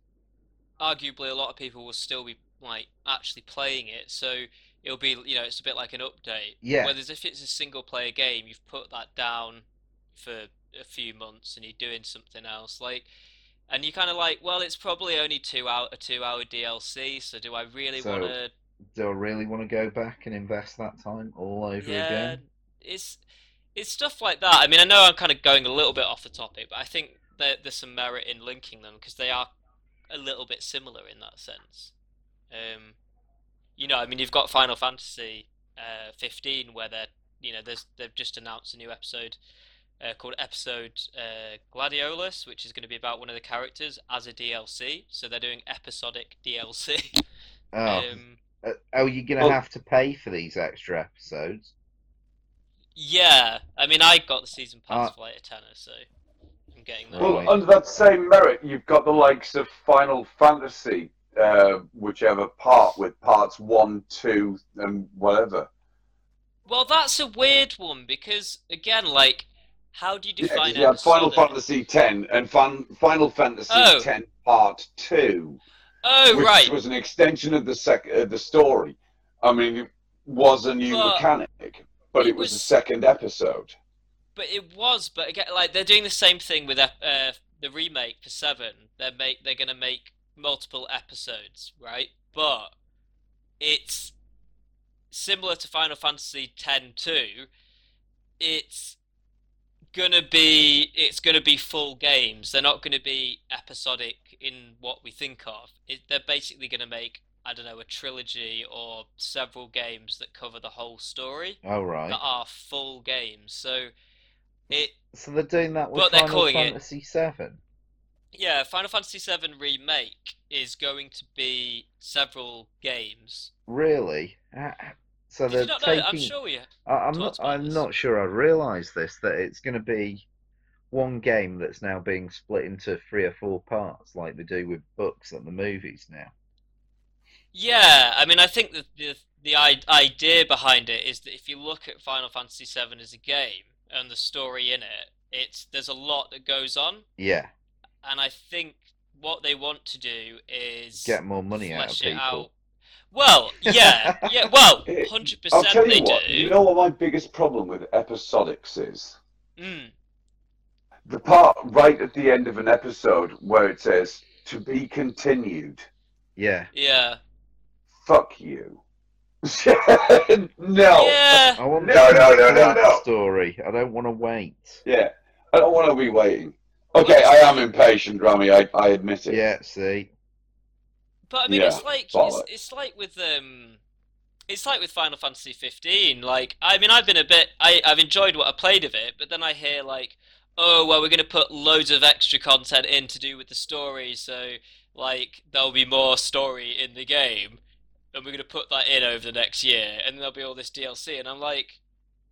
S1: arguably a lot of people will still be like actually playing it, so it'll be you know it's a bit like an update.
S5: Yeah.
S1: Whereas if it's a single player game, you've put that down for a few months and you're doing something else like. And you're kind of like, well, it's probably only two hour a two hour DLC, so do I really
S5: So,
S1: want to?
S5: Do I really want to go back and invest that time all over
S1: Yeah,
S5: again?
S1: it's it's stuff like that. I mean, I know I'm kind of going a little bit off the topic, but I think that there's some merit in linking them because they are a little bit similar in that sense. Um, you know, I mean, you've got Final Fantasy uh, 15 where they're you know there's they've just announced a new episode uh, called episode uh, Gladiolus, which is going to be about one of the characters as a DLC. So they're doing episodic DLC.
S5: Oh,
S1: Um,
S5: uh, are you going to
S2: Well-
S5: have to pay for these extra episodes?
S1: Yeah, I mean, I got the season pass
S5: Uh,
S1: for like a tenner, so I'm getting that.
S2: Well,
S5: Right.
S2: under that same merit, you've got the likes of Final Fantasy, uh, whichever part, with parts one, two, and whatever.
S1: Well, that's a weird one because again, like, how do you
S2: Yeah, 'cause
S1: define
S2: you had Final? Fantasy X and Fan- Final Fantasy
S1: Oh.
S2: X Part Two,
S1: Oh,
S2: which
S1: right.
S2: Which was an extension of the sec- uh, the story. I mean, it was a new
S1: But
S2: mechanic, but
S1: it
S2: it was,
S1: was-
S2: a second episode.
S1: But it was, but again, like they're doing the same thing with uh, the remake for Seven. They're make they're gonna make multiple episodes, right? But it's similar to Final Fantasy X too. It's gonna be it's gonna be full games. They're not gonna be episodic in what we think of. It, they're basically gonna make I don't know a trilogy or several games that cover the whole story
S5: Oh, right.
S1: that are full games. So it
S5: So they're doing that with Final
S1: it-
S5: Fantasy VII.
S1: yeah, Final Fantasy VII remake is going to be several games.
S5: Really? Ah, So
S1: Did
S5: they're
S1: you not know?
S5: taking.
S1: I'm sure you.
S5: I- I'm not. I'm
S1: this.
S5: not sure. I realised this that it's going to be one game that's now being split into three or four parts, like they do with books and the movies now.
S1: Yeah, I mean, I think that the the idea behind it is that if you look at Final Fantasy VII as a game and the story in it, it's there's a lot that goes on,
S5: Yeah,
S1: and I think what they want to do is
S5: get more money out of people.
S1: out. Well, yeah, yeah, well, hundred
S2: I'll
S1: percent
S2: tell
S1: they
S2: you what.
S1: do.
S2: You know what my biggest problem with episodics is?
S1: Mm,
S2: The part right at the end of an episode where it says "to be continued."
S5: Yeah,
S1: yeah,
S2: Fuck you. no.
S1: yeah.
S5: I want
S2: No, no, no, no, no.
S5: story. I don't want to wait.
S2: Yeah, I don't want to be waiting. Okay, I am impatient, Rammy. I, I admit it.
S5: Yeah, see,
S1: But I mean,
S2: Yeah,
S1: it's like it's, it's like with um, it's like with Final Fantasy 15. Like, I mean, I've been a bit, I, I've enjoyed what I played of it, but then I hear like, oh well, we're going to put loads of extra content in to do with the story, so like there'll be more story in the game, and we're going to put that in over the next year, and there'll be all this DLC, and I'm like.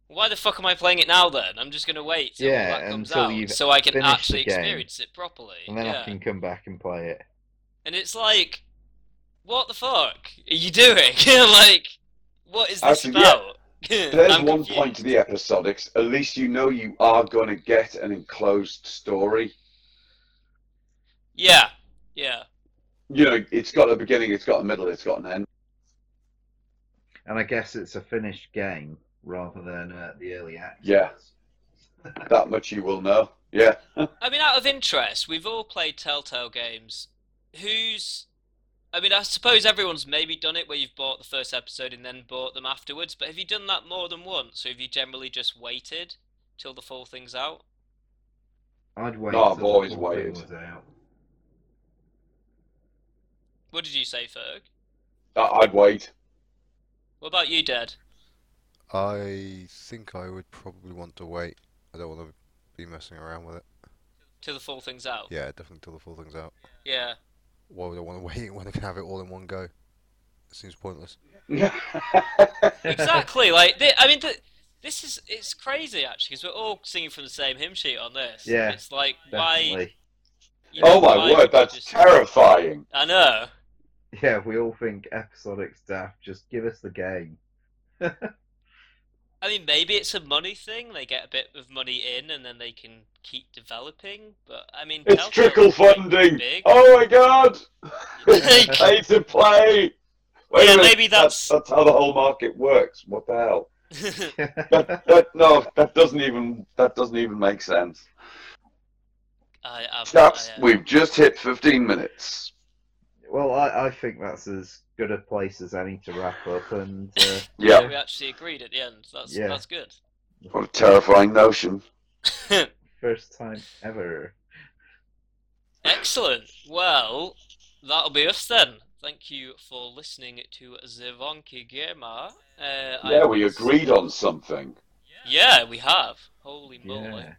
S1: Why the fuck am I playing it now then? I'm just gonna wait till
S5: Yeah,
S1: that comes
S5: until
S1: out so I can actually experience it properly.
S5: and then
S1: yeah.
S5: I can come back and play it.
S1: And it's like, what the fuck are you doing? like, what is this
S2: Actually, yeah.
S1: about?
S2: There's
S1: I'm
S2: one
S1: confused.
S2: point to the episodics. At least you know you are going to get an enclosed story.
S1: Yeah, yeah,
S2: You know, it's got a beginning, it's got a middle, it's got an end.
S5: And I guess it's a finished game rather than uh, the early access.
S2: Yeah. That much you will know. Yeah.
S1: I mean, out of interest, we've all played Telltale games. Who's. I mean, I suppose everyone's maybe done it where you've bought the first episode and then bought them afterwards, but have you done that more than once, or have you generally just waited till the full thing's out?
S5: I'd wait.
S2: No, I've
S5: till the
S2: always
S5: full
S2: waited.
S1: What did you say, Ferg?
S2: I'd wait.
S1: What about you, Dad?
S4: I think I would probably want to wait. I don't want to be messing around with it.
S1: Till the full thing's out?
S4: Yeah, definitely till the full thing's out.
S1: Yeah.
S4: Why would I want to wait when I can have it all in one go? It seems pointless.
S1: exactly. Like, thi- I mean, th this is it's crazy actually because we're all singing from the same hymn sheet on this.
S5: Yeah,
S1: It's like why?
S5: Definitely.
S1: you know,
S2: oh my
S1: why
S2: word, that's
S1: just-
S2: terrifying.
S1: I know.
S5: Yeah, we all think episodic staff just give us the game.
S1: I mean, maybe it's a money thing. They get a bit of money in, and then they can keep developing. But I mean,
S2: It's
S1: Telltale's
S2: trickle funding. Oh my god!
S1: Like-
S2: Pay to play. Wait
S1: Yeah, maybe that's-
S2: that's how the whole market works. What the hell? That, that, no, that doesn't even that doesn't even make sense.
S1: I, I'm,
S2: Chaps,
S1: I, uh,
S2: we've just hit 15 minutes.
S5: Well, I, I think that's as good a place as any to wrap up, and uh,
S2: Yeah,
S1: we actually agreed at the end. That's
S5: Yeah.
S1: that's good.
S2: what a terrifying notion.
S5: first time ever.
S1: Excellent. Well, that'll be us then. Thank you for listening to The Wonky Gamer. Uh, I
S2: Yeah, we
S1: was-
S2: agreed on something.
S1: Yeah, we have. Holy moly.
S5: Yeah,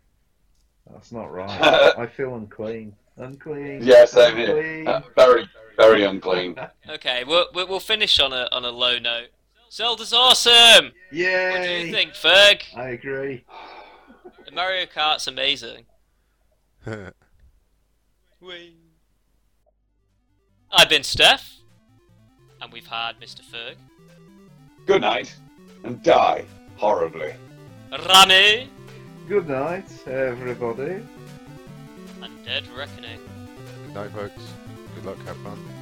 S5: that's not right. I feel unclean. Unclean.
S2: Yeah, same here.
S5: Unclean.
S2: Uh, very, very unclean.
S1: Okay, we'll, we'll we'll finish on a on a low note. Zelda's awesome.
S5: Yay!
S1: What do you think, Ferg?
S5: I agree.
S1: The Mario Kart's amazing. I've been Stef, and we've had Mr. Ferg,
S2: Good night, and die horribly.
S1: Rammy,
S5: Good night, everybody.
S1: and Ded Reckoning.
S4: Good night, folks. Luck. Have fun.